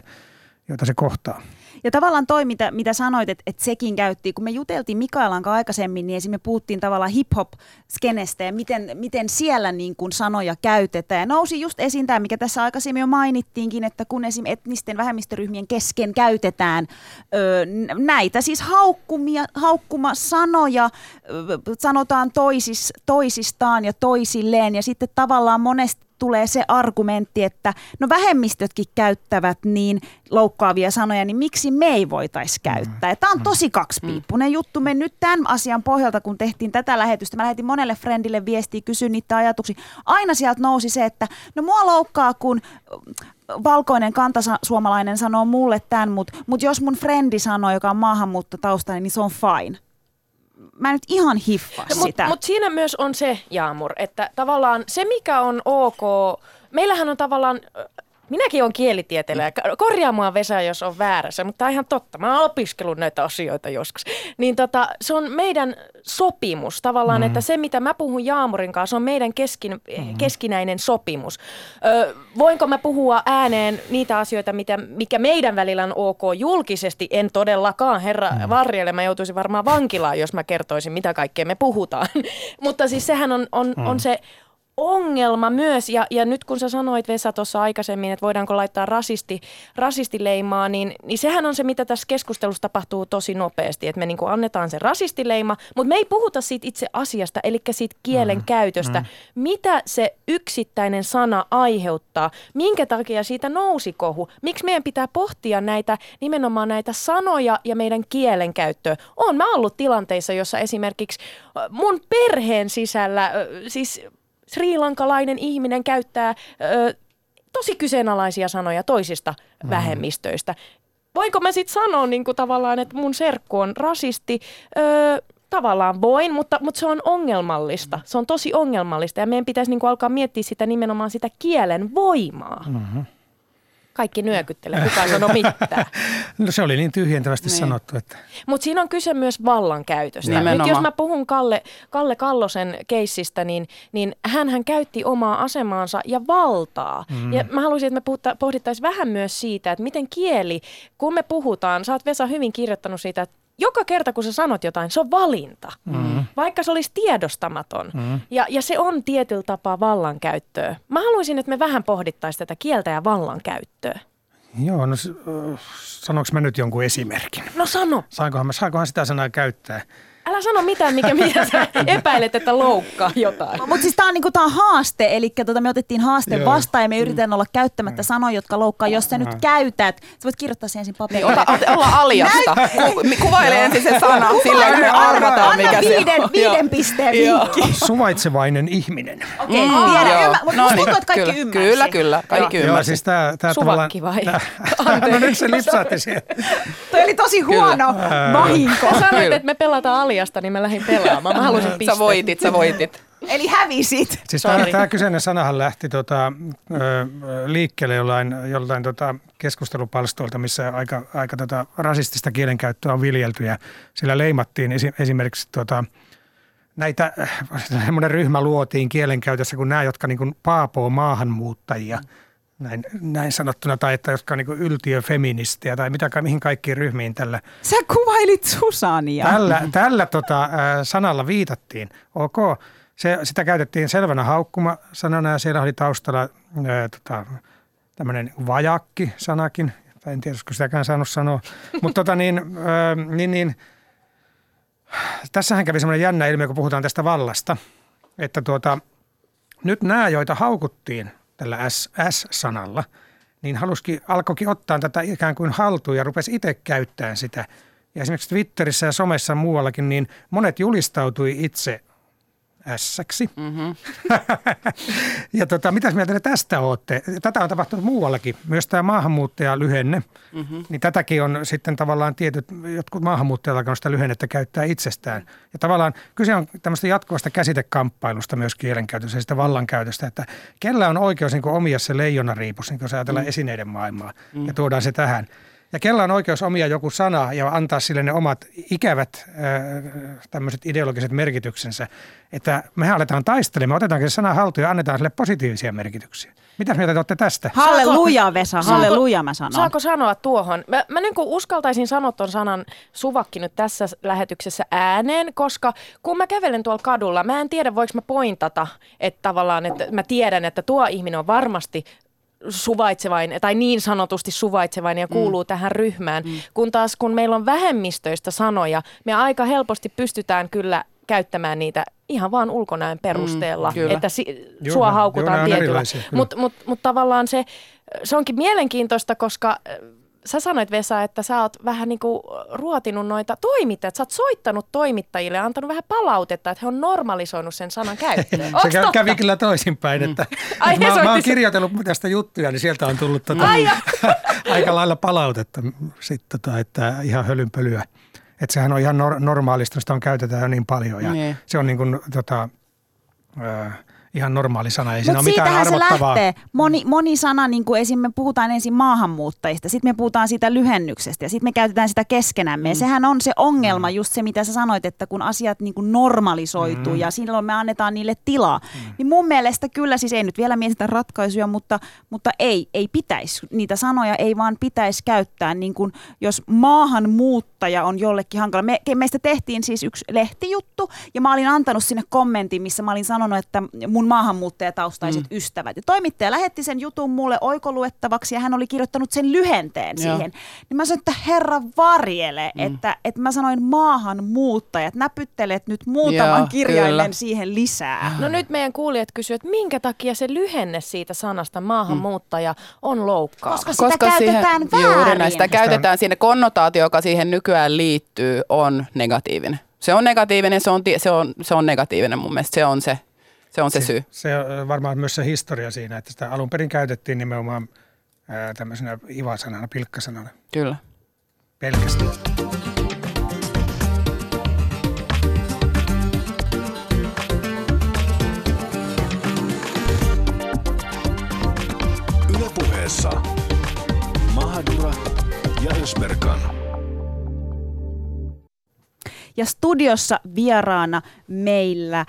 joita se kohtaa. Ja tavallaan toi, mitä, mitä sanoit, että, että sekin käytti, kun me juteltiin Mikaelan kanssa aikaisemmin, niin esimerkiksi me puhuttiin tavallaan hip-hop-skenestä ja miten, miten siellä niin kuin sanoja käytetään. Ja nousi just esiin tämä, mikä tässä aikaisemmin jo mainittiinkin, että kun esim. etnisten vähemmistöryhmien kesken käytetään ö, näitä siis haukkumia, haukkuma sanoja, ö, sanotaan toisis, toisistaan ja toisilleen ja sitten tavallaan monesti tulee se argumentti, että no vähemmistötkin käyttävät niin loukkaavia sanoja, niin miksi me ei voitaisi käyttää? Tämä on tosi kaksipiippunen juttu. Me nyt tämän asian pohjalta, kun tehtiin tätä lähetystä, mä lähetin monelle friendille viestiä, kysyin niitä ajatuksia. Aina sieltä nousi se, että no mua loukkaa, kun valkoinen kantasuomalainen sanoo mulle tämän, mutta mut jos mun frendi sanoo, joka on maahanmuuttotaustainen, niin se on fine. Mä en nyt ihan hiffaa sitä. Mutta mut siinä myös on se, Jaamur, että tavallaan se, mikä on ok, meillähän on tavallaan, minäkin olen kielitieteilijä, korjaa mua Vesa, jos on väärässä, mutta tämä on ihan totta. Mä oon opiskellut näitä asioita joskus. Niin tota, se on meidän sopimus tavallaan, mm. että se mitä mä puhun Jaamurin kanssa, on meidän keskin, mm. keskinäinen sopimus. Ö, voinko mä puhua ääneen niitä asioita, mitä, mikä meidän välillä on ok julkisesti? En todellakaan, herra mm. varjelle, mä joutuisin varmaan vankilaan, jos mä kertoisin, mitä kaikkea me puhutaan. mutta siis sehän on, on, mm. on se ongelma myös, ja, ja nyt kun sä sanoit Vesa tuossa aikaisemmin, että voidaanko laittaa rasisti, rasistileimaa, niin, niin sehän on se, mitä tässä keskustelussa tapahtuu tosi nopeasti, että me niin annetaan se rasistileima, mutta me ei puhuta siitä itse asiasta, eli siitä kielen mm, käytöstä. Mm. Mitä se yksittäinen sana aiheuttaa, minkä takia siitä nousi kohu, miksi meidän pitää pohtia näitä nimenomaan näitä sanoja ja meidän kielen käyttöä. On mä ollut tilanteissa, jossa esimerkiksi mun perheen sisällä, siis sriilankalainen ihminen käyttää ö, tosi kyseenalaisia sanoja toisista mm. vähemmistöistä. Voinko mä sitten sanoa niin kuin tavallaan, että mun serkku on rasisti? Ö, tavallaan voin, mutta, mutta se on ongelmallista. Se on tosi ongelmallista ja meidän pitäisi niin kuin alkaa miettiä sitä nimenomaan sitä kielen voimaa. Mm-hmm. Kaikki nyökyttelee, kukaan sano mitään. No se oli niin tyhjentävästi niin. sanottu. Että... Mutta siinä on kyse myös vallankäytöstä. Nimenomaan. Nyt jos mä puhun Kalle, Kalle Kallosen keissistä, niin, niin hän käytti omaa asemaansa ja valtaa. Mm. Ja mä haluaisin, että me puhutta, pohdittaisiin vähän myös siitä, että miten kieli, kun me puhutaan, sä oot Vesa hyvin kirjoittanut siitä, että joka kerta kun sä sanot jotain, se on valinta. Mm. Vaikka se olisi tiedostamaton. Mm. Ja, ja se on tietyllä tapaa vallankäyttöä. Mä haluaisin, että me vähän pohdittaisiin tätä kieltä ja vallankäyttöä. Joo, no sanoinko mä nyt jonkun esimerkin? No sano. Saankohan, mä, saankohan sitä sanaa käyttää? Älä sano mitään, mikä, mitä sä epäilet, että loukkaa jotain. Mutta siis tämä on, niinku, tää on haaste, eli tota, me otettiin haaste Joo. vastaan ja me yritetään olla käyttämättä sanoja, jotka loukkaa. Jos sä nyt käytät, sä voit kirjoittaa sen ensin paperille. Ota, ota, olla aljasta. Ku, kuvaile ensin se sana, silleen me arvataan, mikä viiden, se on. viiden pisteen vinkki. Suvaitsevainen ihminen. Okei, okay, mm, tiedän. Mutta no, tuntuu, että kaikki kyllä, ymmärsi. Kyllä, kyllä. Kaikki Joo, ymmärsi. siis tää, tää Suvakki vai? Tää, no nyt se lipsaatti siihen. Toi oli tosi huono vahinko. Sanoit, että me pelataan aljasta, niin mä lähdin pelaamaan. Mä halusin pisteen. Sä voitit, sä voitit. Eli hävisit. Siis tämä, tämä kyseinen sanahan lähti tota, ö, liikkeelle jollain, jollain tota keskustelupalstoilta, missä aika, aika tota rasistista kielenkäyttöä on viljelty ja sillä leimattiin esi- esimerkiksi tota, näitä, semmoinen ryhmä luotiin kielenkäytössä kuin nämä, jotka niin kuin paapoo maahanmuuttajia – näin, näin sanottuna, tai että jotka on niin yltiöfeministiä tai mitä, mihin kaikkiin ryhmiin tällä. Sä kuvailit Susania. Tällä, tällä tota, sanalla viitattiin. Ok, se, sitä käytettiin selvänä haukkuma sanana ja siellä oli taustalla ää, tota, tämmöinen vajakki-sanakin. En tiedä, olisiko sitäkään saanut sanoa. Mutta tota, niin, niin, niin, tässähän kävi semmoinen jännä ilmiö, kun puhutaan tästä vallasta. Että tuota, nyt nämä, joita haukuttiin – tällä S-sanalla, niin halusikin, alkoikin ottaa tätä ikään kuin haltuun ja rupesi itse käyttämään sitä. Ja esimerkiksi Twitterissä ja somessa muuallakin, niin monet julistautui itse ässäksi. Mm-hmm. ja tota, mitäs mieltä te tästä olette? Tätä on tapahtunut muuallakin, myös tämä maahanmuuttajalyhenne. Mm-hmm. Niin tätäkin on sitten tavallaan tietyt, jotkut maahanmuuttajat alkanut sitä lyhennettä käyttää itsestään. Ja tavallaan kyse on tämmöistä jatkuvasta käsitekamppailusta myös kielenkäytössä ja sitä vallankäytöstä, että kellä on oikeus niin omia se leijonariipus, niin jos ajatellaan mm. esineiden maailmaa mm. ja tuodaan se tähän. Ja kella on oikeus omia joku sana ja antaa sille ne omat ikävät tämmöiset ideologiset merkityksensä, että me aletaan taistelemaan, otetaankin se sana haltuun ja annetaan sille positiivisia merkityksiä. Mitä mieltä te olette tästä? Halleluja Vesa, halleluja mä sanon. Saako sanoa tuohon? Mä, mä niin uskaltaisin sanoa ton sanan suvakki nyt tässä lähetyksessä ääneen, koska kun mä kävelen tuolla kadulla, mä en tiedä voiko mä pointata, että tavallaan, että mä tiedän, että tuo ihminen on varmasti suvaitsevainen tai niin sanotusti suvaitsevainen ja mm. kuuluu mm. tähän ryhmään. Mm. Kun taas kun meillä on vähemmistöistä sanoja, me aika helposti pystytään kyllä käyttämään niitä ihan vaan ulkonäön perusteella, mm, että si- sua haukutaan tietyllä. Mutta mut, mut tavallaan se, se onkin mielenkiintoista, koska sä sanoit Vesa, että sä oot vähän niin kuin ruotinut noita toimittajia, sä oot soittanut toimittajille ja antanut vähän palautetta, että he on normalisoinut sen sanan käyttöön. se kävi, kävi kyllä toisinpäin, että, mm. Ai, että mä, mä oon kirjoitellut tästä juttuja, niin sieltä on tullut tota, aika lailla palautetta, sit, tota, että ihan hölynpölyä. Että sehän on ihan nor- normaalista, sitä on käytetään jo niin paljon ja niin. se on niin kuin, tota, äh, ihan normaali sana, ei siinä ole mitään arvottavaa. se lähtee. Moni, moni sana, niin kuin esim. me puhutaan ensin maahanmuuttajista, sitten me puhutaan siitä lyhennyksestä ja sitten me käytetään sitä keskenämme. Mm. sehän on se ongelma, mm. just se mitä sä sanoit, että kun asiat niin kuin normalisoituu mm. ja silloin me annetaan niille tilaa. Mm. Niin mun mielestä kyllä, siis ei nyt vielä mietitä ratkaisuja, mutta, mutta ei, ei pitäisi. Niitä sanoja ei vaan pitäisi käyttää, niin kuin jos maahanmuuttaja on jollekin hankala. Me, meistä tehtiin siis yksi lehtijuttu ja mä olin antanut sinne kommentin, missä mä olin sanonut, että mun mun maahanmuuttajataustaiset mm. ystävät. Ja toimittaja lähetti sen jutun mulle oikoluettavaksi ja hän oli kirjoittanut sen lyhenteen Joo. siihen. Niin mä sanoin, että herra varjele, mm. että, että mä sanoin maahanmuuttajat, näpyttelet nyt muutaman Joo, kirjaimen kyllä. siihen lisää. No nyt meidän kuulijat kysyvät, että minkä takia se lyhenne siitä sanasta maahanmuuttaja mm. on loukkaava? Koska sitä Koska käytetään siihen, väärin. Juuri näin, sitä käytetään siinä konnotaatio, joka siihen nykyään liittyy, on negatiivinen. Se on negatiivinen, se on, se on, se on negatiivinen mun mielestä, se on se se on se, se syy. Se on varmaan myös se historia siinä, että sitä alun perin käytettiin nimenomaan ää, tämmöisenä ivasanana, pilkkasanana. Kyllä. Pelkästään. Ylepuheessa Mahadura ja Ösberkan. Ja studiossa vieraana meillä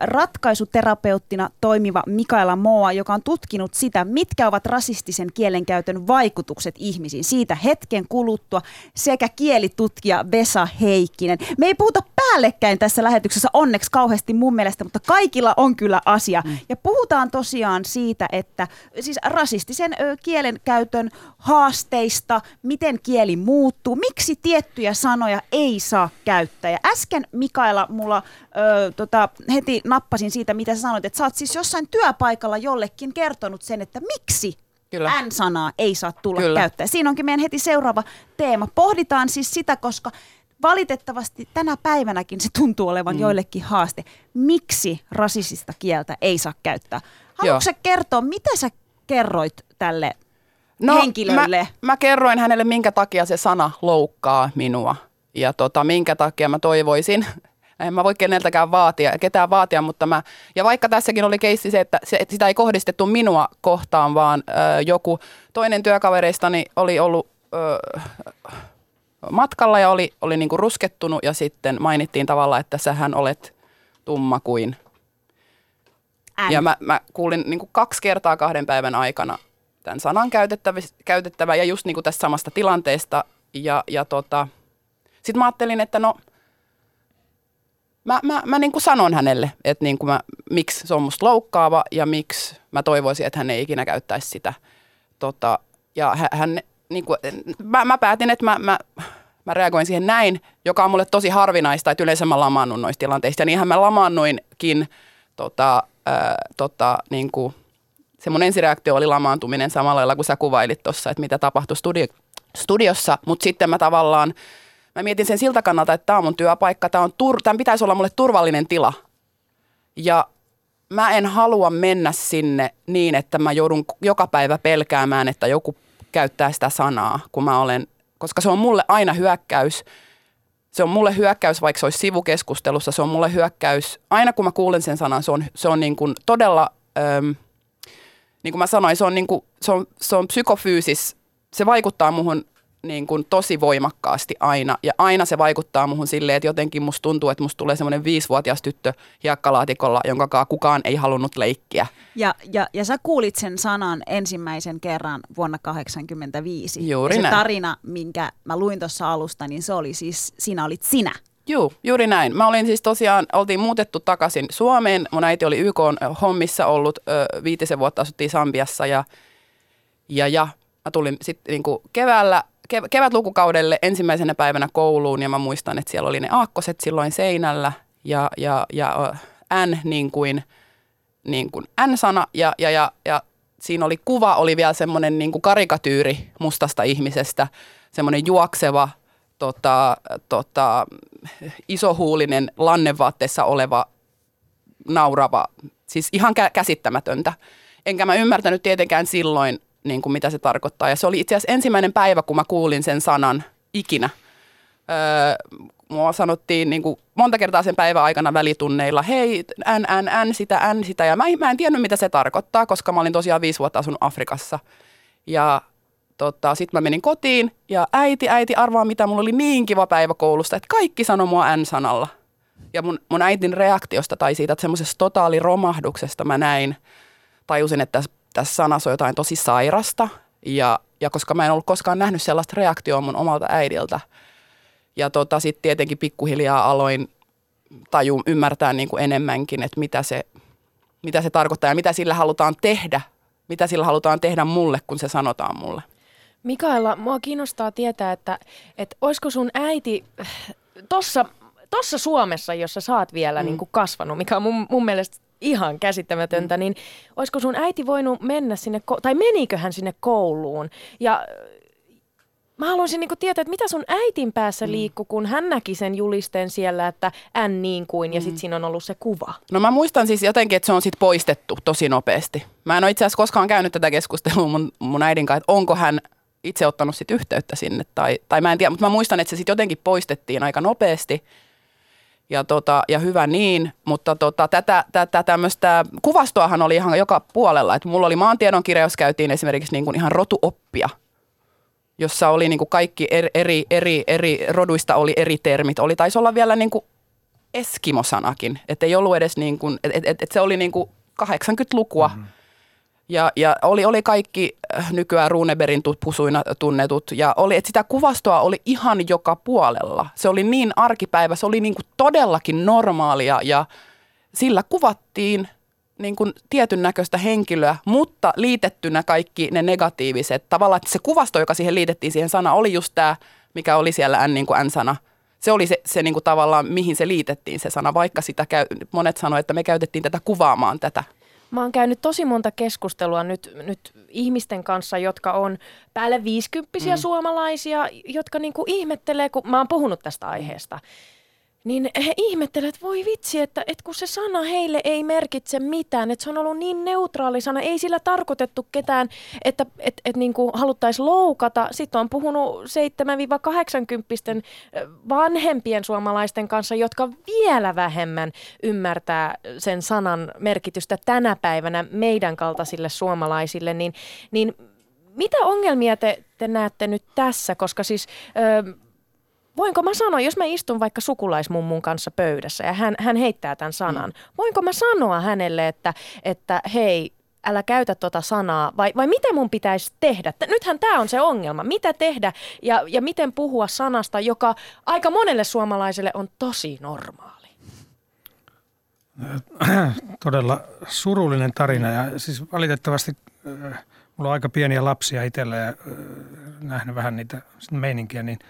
ratkaisuterapeuttina toimiva Mikaela Moa, joka on tutkinut sitä, mitkä ovat rasistisen kielenkäytön vaikutukset ihmisiin. Siitä hetken kuluttua sekä kielitutkija Vesa Heikkinen. Me ei puhuta päällekkäin tässä lähetyksessä onneksi kauheasti mun mielestä, mutta kaikilla on kyllä asia. Mm. Ja puhutaan tosiaan siitä, että siis rasistisen kielenkäytön haasteista, miten kieli muuttuu, miksi tiettyjä sanoja ei saa käyttää. Ja äsken Mikaela mulla ö, tota, heti nappasin siitä, mitä sä sanoit, että sä oot siis jossain työpaikalla jollekin kertonut sen, että miksi Kyllä. N-sanaa ei saa tulla Kyllä. käyttää. Siinä onkin meidän heti seuraava teema. Pohditaan siis sitä, koska valitettavasti tänä päivänäkin se tuntuu olevan mm. joillekin haaste. Miksi rasistista kieltä ei saa käyttää? Haluatko sä kertoa, mitä sä kerroit tälle no, henkilölle? Mä, mä kerroin hänelle, minkä takia se sana loukkaa minua ja tota, minkä takia mä toivoisin, en mä voi keneltäkään vaatia, ketään vaatia, mutta mä, ja vaikka tässäkin oli keissi se, että se, että sitä ei kohdistettu minua kohtaan, vaan ö, joku toinen työkavereistani oli ollut ö, matkalla ja oli, oli niinku ruskettunut ja sitten mainittiin tavalla, että sähän olet tumma kuin. Än. Ja mä, mä kuulin niinku kaksi kertaa kahden päivän aikana tämän sanan käytettävä, käytettävä ja just niinku tästä samasta tilanteesta. Ja, ja tota, sitten mä ajattelin, että no – mä, mä, mä niin kuin sanon hänelle, että niin kuin mä, miksi se on musta loukkaava ja miksi mä toivoisin, että hän ei ikinä käyttäisi sitä. Tota, ja hän, niin kuin, mä, mä päätin, että mä, mä, mä reagoin siihen näin, joka on mulle tosi harvinaista, että yleensä mä lamaannun noista tilanteista. Ja niinhän mä lamaannuinkin, tota, tota, niin kuin, se mun ensireaktio oli lamaantuminen samalla lailla kuin sä kuvailit tuossa, että mitä tapahtui studi- studiossa, mutta sitten mä tavallaan mä mietin sen siltä kannalta, että tämä on mun työpaikka, tämä on tur- tämän pitäisi olla mulle turvallinen tila. Ja mä en halua mennä sinne niin, että mä joudun joka päivä pelkäämään, että joku käyttää sitä sanaa, kun mä olen, koska se on mulle aina hyökkäys. Se on mulle hyökkäys, vaikka se olisi sivukeskustelussa, se on mulle hyökkäys. Aina kun mä kuulen sen sanan, se on, se on niin kuin todella, äm, niin kuin mä sanoin, se on, niin kuin, se on, se on psykofyysis, se vaikuttaa muhun niin kuin tosi voimakkaasti aina. Ja aina se vaikuttaa muhun silleen, että jotenkin musta tuntuu, että musta tulee semmoinen viisivuotias tyttö hiekkalaatikolla, jonka kukaan ei halunnut leikkiä. Ja, ja, ja sä kuulit sen sanan ensimmäisen kerran vuonna 1985. Juuri ja se näin. tarina, minkä mä luin tuossa alusta, niin se oli siis, sinä olit sinä. Joo, juuri näin. Mä olin siis tosiaan, oltiin muutettu takaisin Suomeen. Mun äiti oli YK hommissa ollut, ö, viitisen vuotta asuttiin Sambiassa ja, ja, ja mä tulin sitten niinku keväällä, kev- kevätlukukaudelle ensimmäisenä päivänä kouluun ja mä muistan, että siellä oli ne aakkoset silloin seinällä ja, ja, ja N niin kuin, niin kuin N-sana ja, ja, ja, ja siinä oli kuva, oli vielä semmoinen niin kuin karikatyyri mustasta ihmisestä, semmoinen juokseva, tota, tota, isohuulinen lannevaatteessa oleva naurava, siis ihan kä- käsittämätöntä. Enkä mä ymmärtänyt tietenkään silloin, niin kuin mitä se tarkoittaa. Ja se oli itse asiassa ensimmäinen päivä, kun mä kuulin sen sanan ikinä. Öö, mua sanottiin niin kuin monta kertaa sen päivän aikana välitunneilla, hei, n, n, n, sitä, n, sitä. Ja mä, mä en tiennyt, mitä se tarkoittaa, koska mä olin tosiaan viisi vuotta asunut Afrikassa. Ja tota, sitten mä menin kotiin ja äiti, äiti, arvaa mitä, mulla oli niin kiva päivä koulusta, että kaikki sanoi mua n-sanalla. Ja mun, mun äitin reaktiosta tai siitä semmoisesta totaaliromahduksesta mä näin, tajusin, että tässä, sanassa on jotain tosi sairasta. Ja, ja koska mä en ollut koskaan nähnyt sellaista reaktioa mun omalta äidiltä. Ja tota, sitten tietenkin pikkuhiljaa aloin taju ymmärtää niin kuin enemmänkin, että mitä se, mitä se tarkoittaa ja mitä sillä halutaan tehdä. Mitä sillä halutaan tehdä mulle, kun se sanotaan mulle. Mikaela, mua kiinnostaa tietää, että, että olisiko sun äiti tossa, tossa Suomessa, jossa sä oot vielä mm. niin kuin kasvanut, mikä on mun, mun mielestä ihan käsittämätöntä, mm. niin olisiko sun äiti voinut mennä sinne, tai menikö hän sinne kouluun? Ja mä haluaisin niin tietää, että mitä sun äitin päässä mm. liikkuu, kun hän näki sen julisteen siellä, että än niin kuin, ja sitten siinä on ollut se kuva. No mä muistan siis jotenkin, että se on sitten poistettu tosi nopeasti. Mä en ole itse asiassa koskaan käynyt tätä keskustelua mun, mun äidin kanssa, että onko hän itse ottanut sit yhteyttä sinne, tai, tai mä en tiedä, mutta mä muistan, että se sitten jotenkin poistettiin aika nopeasti. Ja, tota, ja hyvä niin, mutta tota, tätä, tätä tämmöistä kuvastoahan oli ihan joka puolella. että mulla oli maantiedon kirjaus, käytiin esimerkiksi niin kuin ihan rotuoppia, jossa oli niin kuin kaikki eri, eri, eri, eri roduista oli eri termit. Oli taisi olla vielä niin kuin eskimosanakin, että ei ollut edes niin kuin, et, et, et se oli niin kuin 80-lukua. Mm-hmm. Ja, ja oli, oli kaikki nykyään Runeberin pusuina tunnetut ja oli, että sitä kuvastoa oli ihan joka puolella. Se oli niin arkipäivä, se oli niin kuin todellakin normaalia ja sillä kuvattiin niin kuin tietyn näköistä henkilöä, mutta liitettynä kaikki ne negatiiviset. Tavallaan että se kuvasto, joka siihen liitettiin siihen sana, oli just tämä, mikä oli siellä N, niin kuin N-sana. Se oli se, se niin kuin tavallaan, mihin se liitettiin se sana, vaikka sitä käy, monet sanoivat, että me käytettiin tätä kuvaamaan tätä. Mä oon käynyt tosi monta keskustelua nyt, nyt ihmisten kanssa, jotka on päälle viisikymppisiä mm. suomalaisia, jotka niinku ihmettelee, kun mä oon puhunut tästä aiheesta. Niin he ihmettelevät, että voi vitsi, että, että kun se sana heille ei merkitse mitään, että se on ollut niin neutraali sana, ei sillä tarkoitettu ketään, että et, et niin haluttaisiin loukata. Sitten on puhunut 7-80 vanhempien suomalaisten kanssa, jotka vielä vähemmän ymmärtää sen sanan merkitystä tänä päivänä meidän kaltaisille suomalaisille, niin, niin mitä ongelmia te, te näette nyt tässä, koska siis... Ö, voinko mä sanoa, jos mä istun vaikka sukulaismummun kanssa pöydässä ja hän, hän heittää tämän sanan, mm. voinko mä sanoa hänelle, että, että hei, älä käytä tota sanaa, vai, vai mitä mun pitäisi tehdä? Nythän tämä on se ongelma. Mitä tehdä ja, ja miten puhua sanasta, joka aika monelle suomalaiselle on tosi normaali? Todella surullinen tarina ja siis valitettavasti äh, mulla on aika pieniä lapsia itsellä ja äh, nähnyt vähän niitä meininkiä, niin –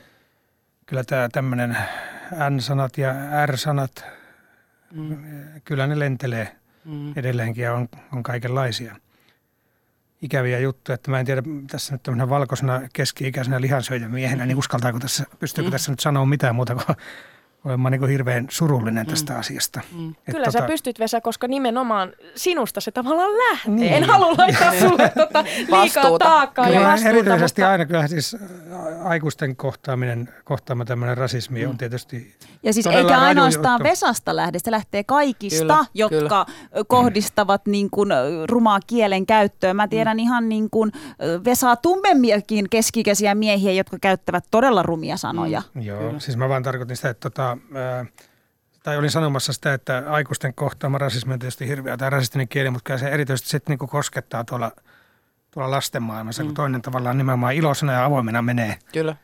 kyllä tämä tämmöinen N-sanat ja R-sanat, mm. kyllä ne lentelee mm. edelleenkin ja on, on kaikenlaisia ikäviä juttuja. Että mä en tiedä, tässä nyt tämmöinen valkoisena keski-ikäisenä lihansyöjämiehenä, niin uskaltaako tässä, pystyykö mm. tässä nyt sanoa mitään muuta kuin olemaan niin hirveän surullinen tästä Mm. asiasta. Et Kyllä sä tota- pystyt Vesa, koska nimenomaan sinusta se tavallaan lähtee. Niin. En halua laittaa sulle tota liikaa taakkaa ja Kyllä, vastuuta, erityisesti mutta aina kyllä siis aikuisten kohtaaminen, kohtaama tämmöinen rasismi on tietysti Ja siis eikä ainoastaan juttu. Vesasta lähde, se lähtee kaikista, Kyllä, jotka kohdistavat niin kuin rumaa kielen käyttöön. Mä Mm. tiedän ihan niin kuin Vesaa tummemmiakin keskikäisiä miehiä, jotka käyttävät todella rumia sanoja. Joo, Kyllä. siis mä vaan tarkoitin sitä, että tota, ää, tai olin sanomassa sitä, että aikuisten kohtaama rasismi on tietysti hirveä tai rasistinen kieli, mutta kyllä se erityisesti sitten niinku koskettaa tuolla, tuolla lasten maailmassa, mm. kun toinen tavallaan nimenomaan iloisena ja avoimena menee Kyllä,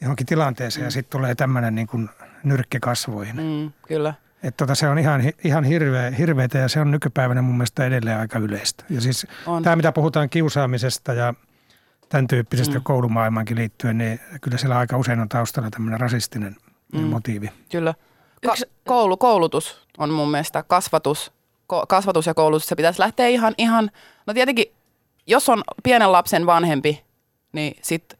johonkin tilanteeseen ja sitten tulee tämmöinen niinku nyrkki kasvoihin. Mm. mm, kyllä. Että tota, se on ihan, ihan hirveä, hirveätä ja se on nykypäivänä mun mielestä edelleen aika yleistä. Ja siis On. tämä, mitä puhutaan kiusaamisesta ja tämän tyyppisestä mm. koulumaailmaankin liittyen, niin kyllä siellä aika usein on taustalla tämmöinen rasistinen mm. motiivi. Kyllä. Ka- koulu, koulutus on mun mielestä kasvatus, ko- kasvatus ja koulutus. Se pitäisi lähteä ihan, ihan, no tietenkin, jos on pienen lapsen vanhempi, niin sit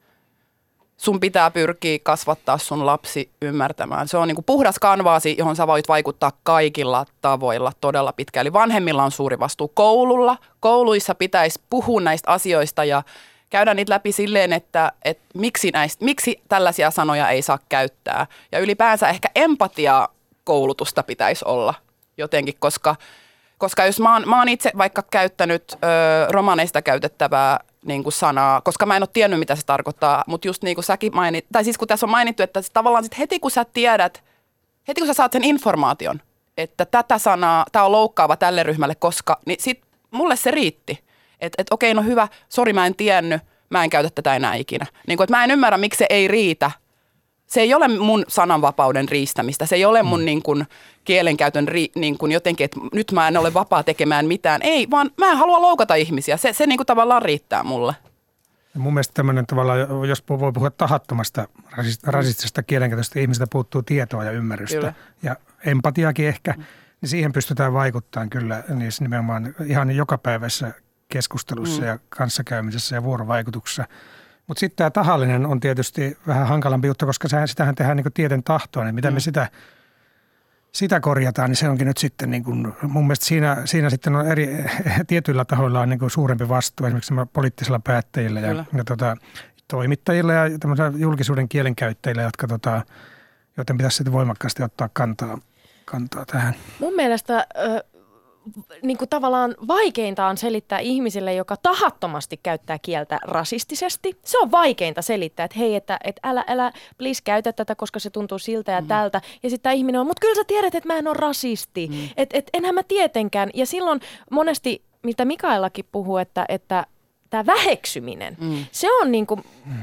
sun pitää pyrkiä kasvattaa sun lapsi ymmärtämään. Se on niinku puhdas kanvaasi, johon sä voit vaikuttaa kaikilla tavoilla todella pitkään. Eli vanhemmilla on suuri vastuu koululla. Kouluissa pitäisi puhua näistä asioista ja käydä niitä läpi silleen, että, että miksi, näistä, miksi tällaisia sanoja ei saa käyttää. Ja ylipäänsä ehkä empatiaa koulutusta pitäisi olla jotenkin, koska, koska jos mä oon, mä oon itse vaikka käyttänyt ö, romaneista käytettävää niin kuin sanaa, koska mä en ole tiennyt, mitä se tarkoittaa, mutta just niin kuin säkin mainit, tai siis kun tässä on mainittu, että tavallaan sit heti kun sä tiedät, heti kun sä saat sen informaation, että tätä sanaa, tämä on loukkaava tälle ryhmälle, koska, niin sit mulle se riitti. Että et, okei, no hyvä, sori mä en tiennyt, mä en käytä tätä enää ikinä. Niin kuin, että mä en ymmärrä, miksi se ei riitä. Se ei ole mun sananvapauden riistämistä, se ei ole mun niin kuin, kielenkäytön ri, niin kuin jotenkin, että nyt mä en ole vapaa tekemään mitään. Ei, vaan mä en halua loukata ihmisiä. Se, se niin kuin tavallaan riittää mulle. Ja mun mielestä tämmöinen tavallaan, jos voi puhua tahattomasta rasist- rasistisesta kielenkäytöstä, ihmisiltä puuttuu tietoa ja ymmärrystä Kyllä. ja empatiakin ehkä, niin siihen pystytään vaikuttamaan kyllä niissä nimenomaan ihan jokapäiväisessä keskustelussa mm. ja kanssakäymisessä ja vuorovaikutuksessa. Mutta sitten tämä tahallinen on tietysti vähän hankalampi juttu, koska sehän, sitähän tehdään niin tieten tahtoon, niin mitä mm. me sitä, sitä korjataan, niin se onkin nyt sitten niin kuin, mun mielestä siinä, siinä sitten on eri, tietyillä tahoilla on niin kuin suurempi vastuu, esimerkiksi poliittisilla päättäjillä ja, Kyllä. ja tota, toimittajilla ja julkisuuden kielenkäyttäjillä, jotka tota, joten pitäisi sitten voimakkaasti ottaa kantaa, kantaa tähän. mun mielestä niin kuin tavallaan vaikeinta on selittää ihmiselle, joka tahattomasti käyttää kieltä rasistisesti. Se on vaikeinta selittää, että hei, että, että älä, älä please käytä tätä, koska se tuntuu siltä ja mm. tältä. Ja sitten tämä ihminen on, mutta kyllä sä tiedät, että mä en ole rasisti. Mm. Että et, enhän mä tietenkään. Ja silloin monesti, mitä Mikaelakin puhuu, että, että tämä väheksyminen, mm. se on niinku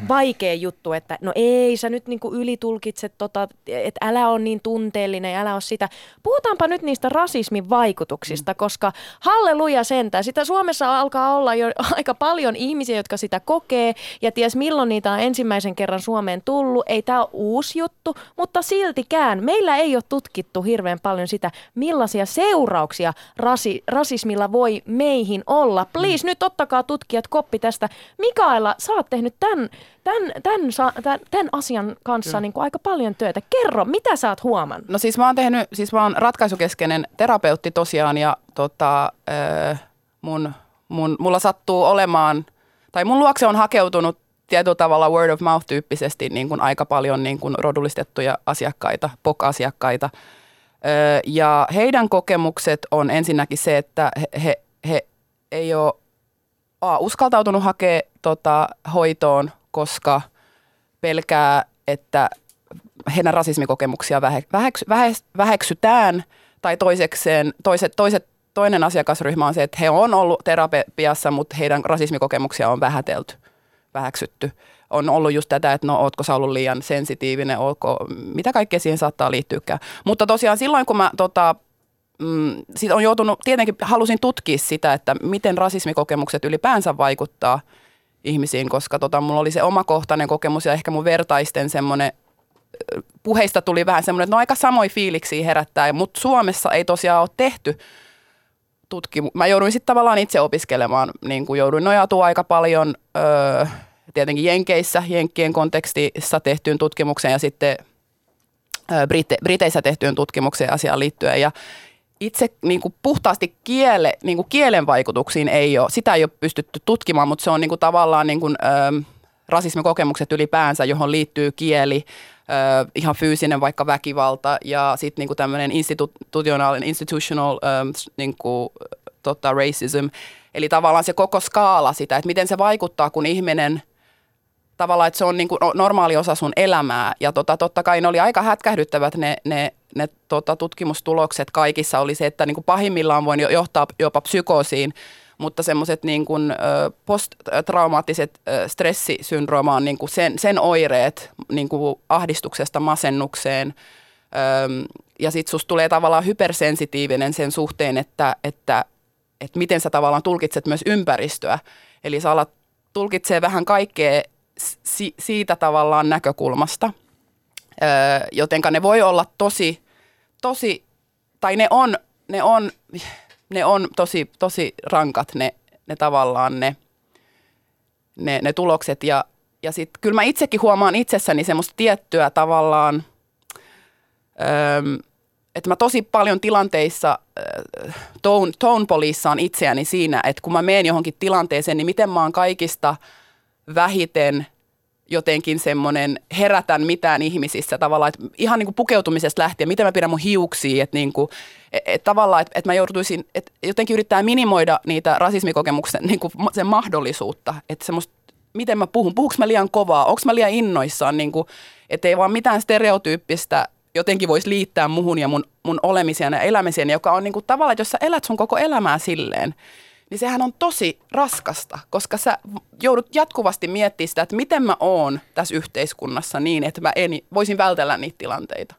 vaikea juttu, että no ei sä nyt niinku ylitulkitse tota, että älä on niin tunteellinen, älä ole sitä. Puhutaanpa nyt niistä rasismin vaikutuksista, mm. koska halleluja sentään. Sitä Suomessa alkaa olla jo aika paljon ihmisiä, jotka sitä kokee ja ties milloin niitä on ensimmäisen kerran Suomeen tullut. Ei tämä ole uusi juttu, mutta siltikään meillä ei ole tutkittu hirveän paljon sitä, millaisia seurauksia rasi, rasismilla voi meihin olla. Please, mm. nyt ottakaa tutkijat koppi tästä. Mikaela, sä oot tehnyt tämän, tämän, tämän, tämän, tämän asian kanssa niin kuin aika paljon työtä. Kerro, mitä sä oot huomannut? No siis mä oon tehnyt, siis mä oon ratkaisukeskeinen terapeutti tosiaan ja tota, mun, mun, mulla sattuu olemaan, tai mun luokse on hakeutunut tietyllä tavalla word of mouth tyyppisesti niin kuin aika paljon niin kuin rodullistettuja asiakkaita, POK-asiakkaita. Ja heidän kokemukset on ensinnäkin se, että he, he, he ei ole A, uskaltautunut hakea tota, hoitoon, koska pelkää, että heidän rasismikokemuksia vähe, väheksy, vähes, väheksytään, tai toisekseen, toiset, toiset, toinen asiakasryhmä on se, että he on ollut terapiassa, mutta heidän rasismikokemuksia on vähätelty, väheksytty. On ollut just tätä, että no ootko sä ollut liian sensitiivinen, ootko, mitä kaikkea siihen saattaa liittyykään. Mutta tosiaan silloin, kun mä tota, mm, sit on joutunut, tietenkin halusin tutkia sitä, että miten rasismikokemukset ylipäänsä vaikuttaa ihmisiin, koska tota, mulla oli se omakohtainen kokemus ja ehkä mun vertaisten semmoinen puheista tuli vähän semmoinen, että no aika samoin fiiliksiä herättää, mutta Suomessa ei tosiaan ole tehty tutkimu. Mä jouduin sitten tavallaan itse opiskelemaan, niin kuin jouduin nojautua aika paljon öö, tietenkin Jenkeissä, Jenkkien kontekstissa tehtyyn tutkimukseen ja sitten Brite, Briteissä tehtyyn tutkimukseen asiaan liittyen. Ja itse niin kuin puhtaasti kiele, niin kuin kielen vaikutuksiin ei ole, sitä ei ole pystytty tutkimaan, mutta se on niin kuin tavallaan niin kuin, ö, rasismikokemukset ylipäänsä, johon liittyy kieli, ö, ihan fyysinen vaikka väkivalta ja sitten niin tämmöinen institutionaalinen, institutional ö, niin kuin, tota, racism. Eli tavallaan se koko skaala sitä, että miten se vaikuttaa, kun ihminen – tavallaan, että se on niin kuin normaali osa sun elämää. Ja tota, totta kai ne oli aika hätkähdyttävät ne, ne, ne tota, tutkimustulokset kaikissa. Oli se, että niin kuin pahimmillaan voi johtaa jopa psykoosiin, mutta semmoiset niin kuin, posttraumaattiset stressisyndrooma on niin kuin sen, sen oireet niin kuin ahdistuksesta masennukseen. Ja sitten susta tulee tavallaan hypersensitiivinen sen suhteen, että, että, että miten sä tavallaan tulkitset myös ympäristöä. Eli sä alat tulkitsee vähän kaikkea si- siitä tavallaan näkökulmasta. Öö, jotenka ne voi olla tosi, tosi, tai ne on, ne on, ne on tosi, tosi rankat ne, ne tavallaan ne, ne, ne tulokset. Ja, ja sitten kyllä mä itsekin huomaan itsessäni semmoista tiettyä tavallaan, öö, että mä tosi paljon tilanteissa tone, tone poliissaan itseäni siinä, että kun mä menen johonkin tilanteeseen, niin miten mä oon kaikista – vähiten jotenkin semmoinen herätän mitään ihmisissä tavallaan, että ihan niin kuin pukeutumisesta lähtien, miten mä pidän mun hiuksia, että niin kuin, et, et tavallaan, että, että mä joutuisin, että jotenkin yrittää minimoida niitä rasismikokemuksen niin kuin sen mahdollisuutta, että semmoista, miten mä puhun, puhuks mä liian kovaa, onko mä liian innoissaan, niin kuin, että ei vaan mitään stereotyyppistä jotenkin voisi liittää muhun ja mun, mun olemiseen ja elämiseen, joka on niin kuin tavallaan, että jos sä elät sun koko elämää silleen, niin sehän on tosi raskasta, koska sä joudut jatkuvasti miettimään sitä, että miten mä oon tässä yhteiskunnassa niin, että mä en, voisin vältellä niitä tilanteita.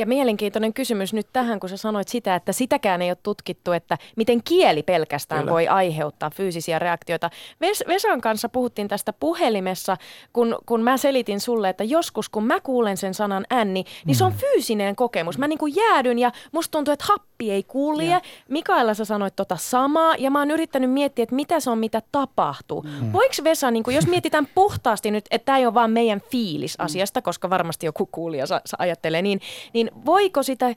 Ja mielenkiintoinen kysymys nyt tähän, kun sä sanoit sitä, että sitäkään ei ole tutkittu, että miten kieli pelkästään Kyllä. voi aiheuttaa fyysisiä reaktioita. Ves- Vesan kanssa puhuttiin tästä puhelimessa, kun, kun mä selitin sulle, että joskus kun mä kuulen sen sanan änni, niin se on mm. fyysinen kokemus. Mä niin kuin jäädyn ja musta tuntuu, että happi ei kulje. Ja. Mikaela sä sanoit tota samaa ja mä oon yrittänyt miettiä, että mitä se on, mitä tapahtuu. Mm. Voiko Vesa, niin kuin, jos mietitään puhtaasti nyt, että tämä ei ole vaan meidän fiilis mm. asiasta, koska varmasti joku kuulija sa- sa- ajattelee niin, niin voiko sitä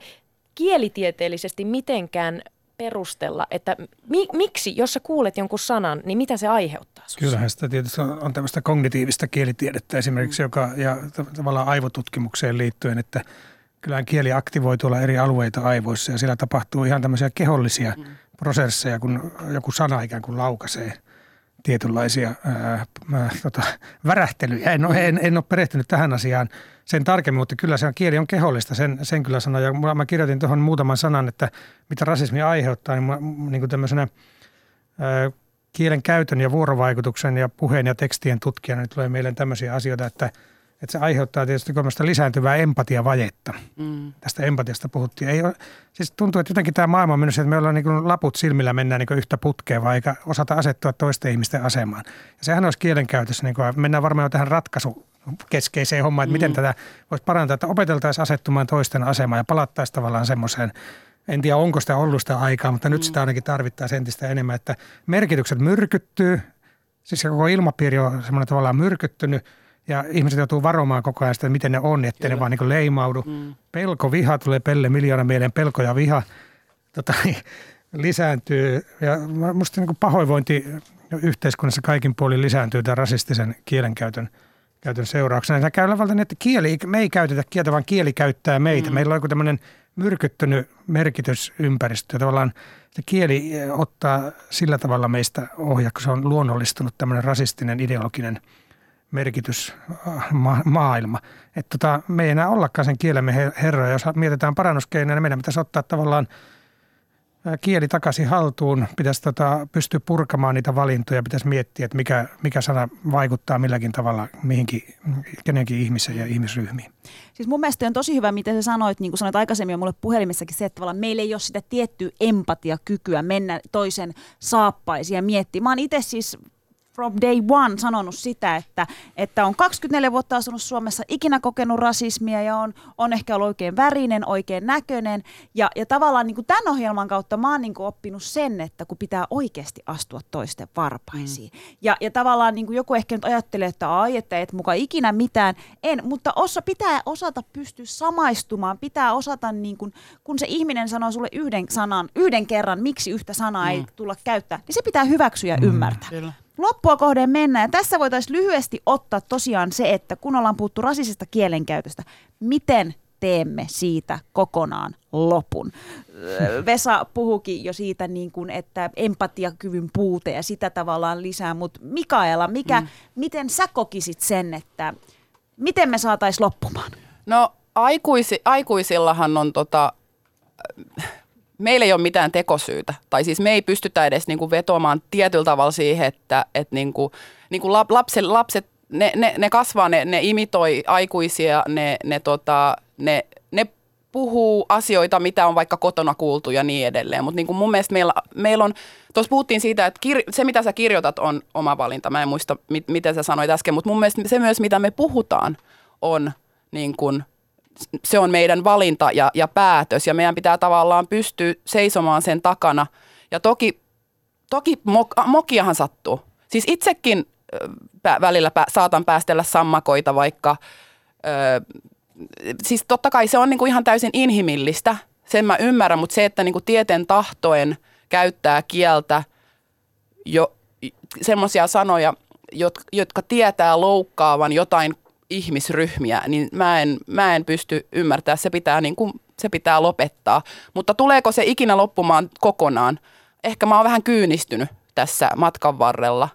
kielitieteellisesti mitenkään perustella, että mi- miksi, jos sä kuulet jonkun sanan, niin mitä se aiheuttaa sussa? Kyllähän sitä tietysti on, on tämmöistä kognitiivista kielitiedettä esimerkiksi, mm. joka, ja tavallaan aivotutkimukseen liittyen, että kyllähän kieli aktivoi tuolla eri alueita aivoissa ja siellä tapahtuu ihan tämmöisiä kehollisia mm. prosesseja, kun joku sana ikään kuin laukaisee tietynlaisia ää, ää, tota, värähtelyjä. En, en, en ole perehtynyt tähän asiaan sen tarkemmin, mutta kyllä se on, kieli on kehollista, sen, sen kyllä sanon. Ja mä kirjoitin tuohon muutaman sanan, että mitä rasismi aiheuttaa, niin, mä, niin kuin tämmöisenä ää, kielen käytön ja vuorovaikutuksen ja puheen ja tekstien tutkijana niin tulee meille tämmöisiä asioita, että, että se aiheuttaa tietysti lisääntyvää empatiavajetta. Mm. Tästä empatiasta puhuttiin. Ei ole, siis tuntuu, että jotenkin tämä maailma on mennyt että me ollaan niin laput silmillä mennään niin yhtä putkea, vai eikä osata asettua toisten ihmisten asemaan. Ja sehän olisi kielenkäytössä, niin kuin, mennään varmaan jo tähän ratkaisu keskeiseen hommaan, että miten mm. tätä voisi parantaa, että opeteltaisiin asettumaan toisten asemaan ja palattaisiin tavallaan semmoiseen, en tiedä onko sitä ollut sitä aikaa, mutta nyt mm. sitä ainakin tarvittaisiin entistä enemmän, että merkitykset myrkyttyy, siis se koko ilmapiiri on semmoinen tavallaan myrkyttynyt ja ihmiset joutuu varomaan koko ajan sitä, miten ne on, ettei Kyllä. ne vaan niin leimaudu. Mm. Pelko, viha tulee pelle miljoona mieleen, pelko ja viha tota, lisääntyy ja musta niin pahoinvointi yhteiskunnassa kaikin puolin lisääntyy tämän rasistisen kielenkäytön – käytön seurauksena. Se käy niin, että kieli, me ei käytetä kieltä, vaan kieli käyttää meitä. Mm. Meillä on joku tämmöinen myrkyttynyt merkitysympäristö. Tavallaan se kieli eh, ottaa sillä tavalla meistä ohjaa, kun se on luonnollistunut tämmöinen rasistinen ideologinen merkitysmaailma. Ah, että tota, me ei enää ollakaan sen kielemme herroja. Jos mietitään parannuskeinoja, niin meidän pitäisi ottaa tavallaan – kieli takaisin haltuun, pitäisi tota, pystyä purkamaan niitä valintoja, pitäisi miettiä, että mikä, mikä sana vaikuttaa milläkin tavalla mihinkin, kenenkin ihmiseen ja ihmisryhmiin. Siis mun mielestä on tosi hyvä, miten sä sanoit, niin kuin sanoit aikaisemmin mulle puhelimessakin, se, että meillä ei ole sitä tiettyä empatiakykyä mennä toisen saappaisiin ja miettiä. Mä oon itse siis from day one sanonut sitä, että, että on 24 vuotta asunut Suomessa, ikinä kokenut rasismia ja on, on ehkä ollut oikein värinen, oikein näköinen. Ja, ja tavallaan niin kuin tämän ohjelman kautta mä oon niin kuin oppinut sen, että kun pitää oikeasti astua toisten varpaisiin. Mm. Ja, ja tavallaan niin kuin joku ehkä nyt ajattelee, että ai, että et muka ikinä mitään. En, mutta osa, pitää osata pystyä samaistumaan, pitää osata, niin kuin, kun se ihminen sanoo sulle yhden sanan, yhden kerran, miksi yhtä sanaa mm. ei tulla käyttää, niin se pitää hyväksyä ja mm. ymmärtää. Kyllä loppua kohden mennä. Ja tässä voitaisiin lyhyesti ottaa tosiaan se, että kun ollaan puhuttu rasisesta kielenkäytöstä, miten teemme siitä kokonaan lopun. Vesa puhukin jo siitä, niin kuin, että empatiakyvyn puute ja sitä tavallaan lisää, mutta Mikaela, mikä, mm. miten sä kokisit sen, että miten me saataisiin loppumaan? No aikuisi, aikuisillahan on tota, meillä ei ole mitään tekosyytä. Tai siis me ei pystytä edes niin kuin vetoamaan tietyllä tavalla siihen, että, että niin kuin, niin kuin lapset, lapset ne, ne, ne kasvaa, ne, ne imitoi aikuisia, ne, ne, tota, ne, ne puhuu asioita, mitä on vaikka kotona kuultu ja niin edelleen. Mutta niin mun mielestä meillä, meillä on, tuossa puhuttiin siitä, että kir, se mitä sä kirjoitat on oma valinta. Mä en muista, mit, miten sä sanoit äsken, mutta mun mielestä se myös, mitä me puhutaan, on niin kuin se on meidän valinta ja, ja päätös ja meidän pitää tavallaan pystyä seisomaan sen takana. Ja toki, toki mok, mokiahan sattuu. Siis itsekin äh, välillä pä, saatan päästellä sammakoita vaikka, äh, siis totta kai se on niinku ihan täysin inhimillistä, sen mä ymmärrän, mutta se, että niinku tieten tahtoen käyttää kieltä jo semmoisia sanoja, jotka tietää loukkaavan jotain ihmisryhmiä, niin mä en, mä en pysty ymmärtämään. Se pitää, niin kuin, se pitää lopettaa. Mutta tuleeko se ikinä loppumaan kokonaan? Ehkä mä oon vähän kyynistynyt tässä matkan varrella.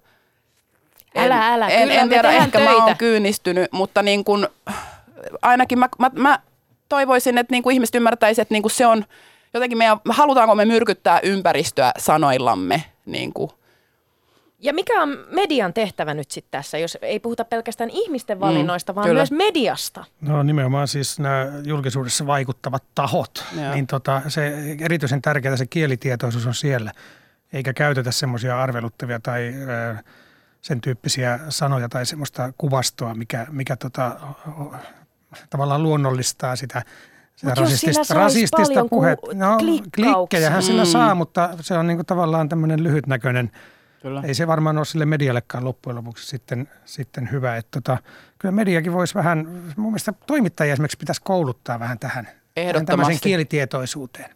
En, älä, älä. En, en tiedä, ehkä töitä. mä oon kyynistynyt, mutta niin kuin, ainakin mä, mä, mä toivoisin, että niin kuin ihmiset ymmärtäisivät, että niin kuin se on jotenkin meidän, halutaanko me myrkyttää ympäristöä sanoillamme niin kuin ja mikä on median tehtävä nyt sitten tässä, jos ei puhuta pelkästään ihmisten mm, valinnoista, mm, vaan kyllä. myös mediasta? No nimenomaan siis nämä julkisuudessa vaikuttavat tahot, Joo. niin tota, se erityisen tärkeää se kielitietoisuus on siellä, eikä käytetä semmoisia arveluttavia tai ö, sen tyyppisiä sanoja tai semmoista kuvastoa, mikä, mikä tota, tavallaan luonnollistaa sitä sitä rasistista, rasistista puhetta. No, klikkejähän sillä mm. saa, mutta se on niinku tavallaan tämmöinen lyhytnäköinen – Kyllä. Ei se varmaan ole sille mediallekaan loppujen lopuksi sitten, sitten hyvä. Että tota, kyllä mediakin voisi vähän, mun mielestä toimittajia esimerkiksi pitäisi kouluttaa vähän tähän. Tämmöiseen kielitietoisuuteen.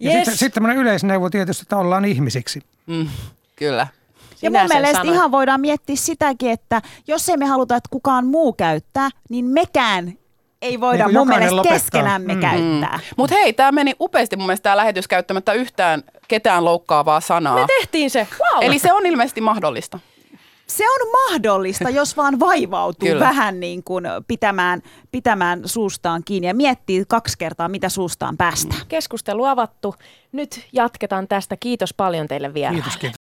Ja yes. sitten, sitten tämmöinen yleisneuvo tietysti, että ollaan ihmisiksi. Mm, kyllä. Ja mun mielestä sanoin. ihan voidaan miettiä sitäkin, että jos ei me haluta, että kukaan muu käyttää, niin mekään ei voida niin mun mielestä lopettaa. keskenämme mm. käyttää. Mm. Mutta hei, tämä meni upeasti mun mielestä tämä lähetys käyttämättä yhtään ketään loukkaavaa sanaa. Me tehtiin se. Wow. Eli se on ilmeisesti mahdollista. Se on mahdollista, jos vaan vaivautuu Kyllä. vähän niin kuin pitämään, pitämään suustaan kiinni ja miettii kaksi kertaa, mitä suustaan päästään. Keskustelu avattu. Nyt jatketaan tästä. Kiitos paljon teille vielä. Kiitos, kiitos.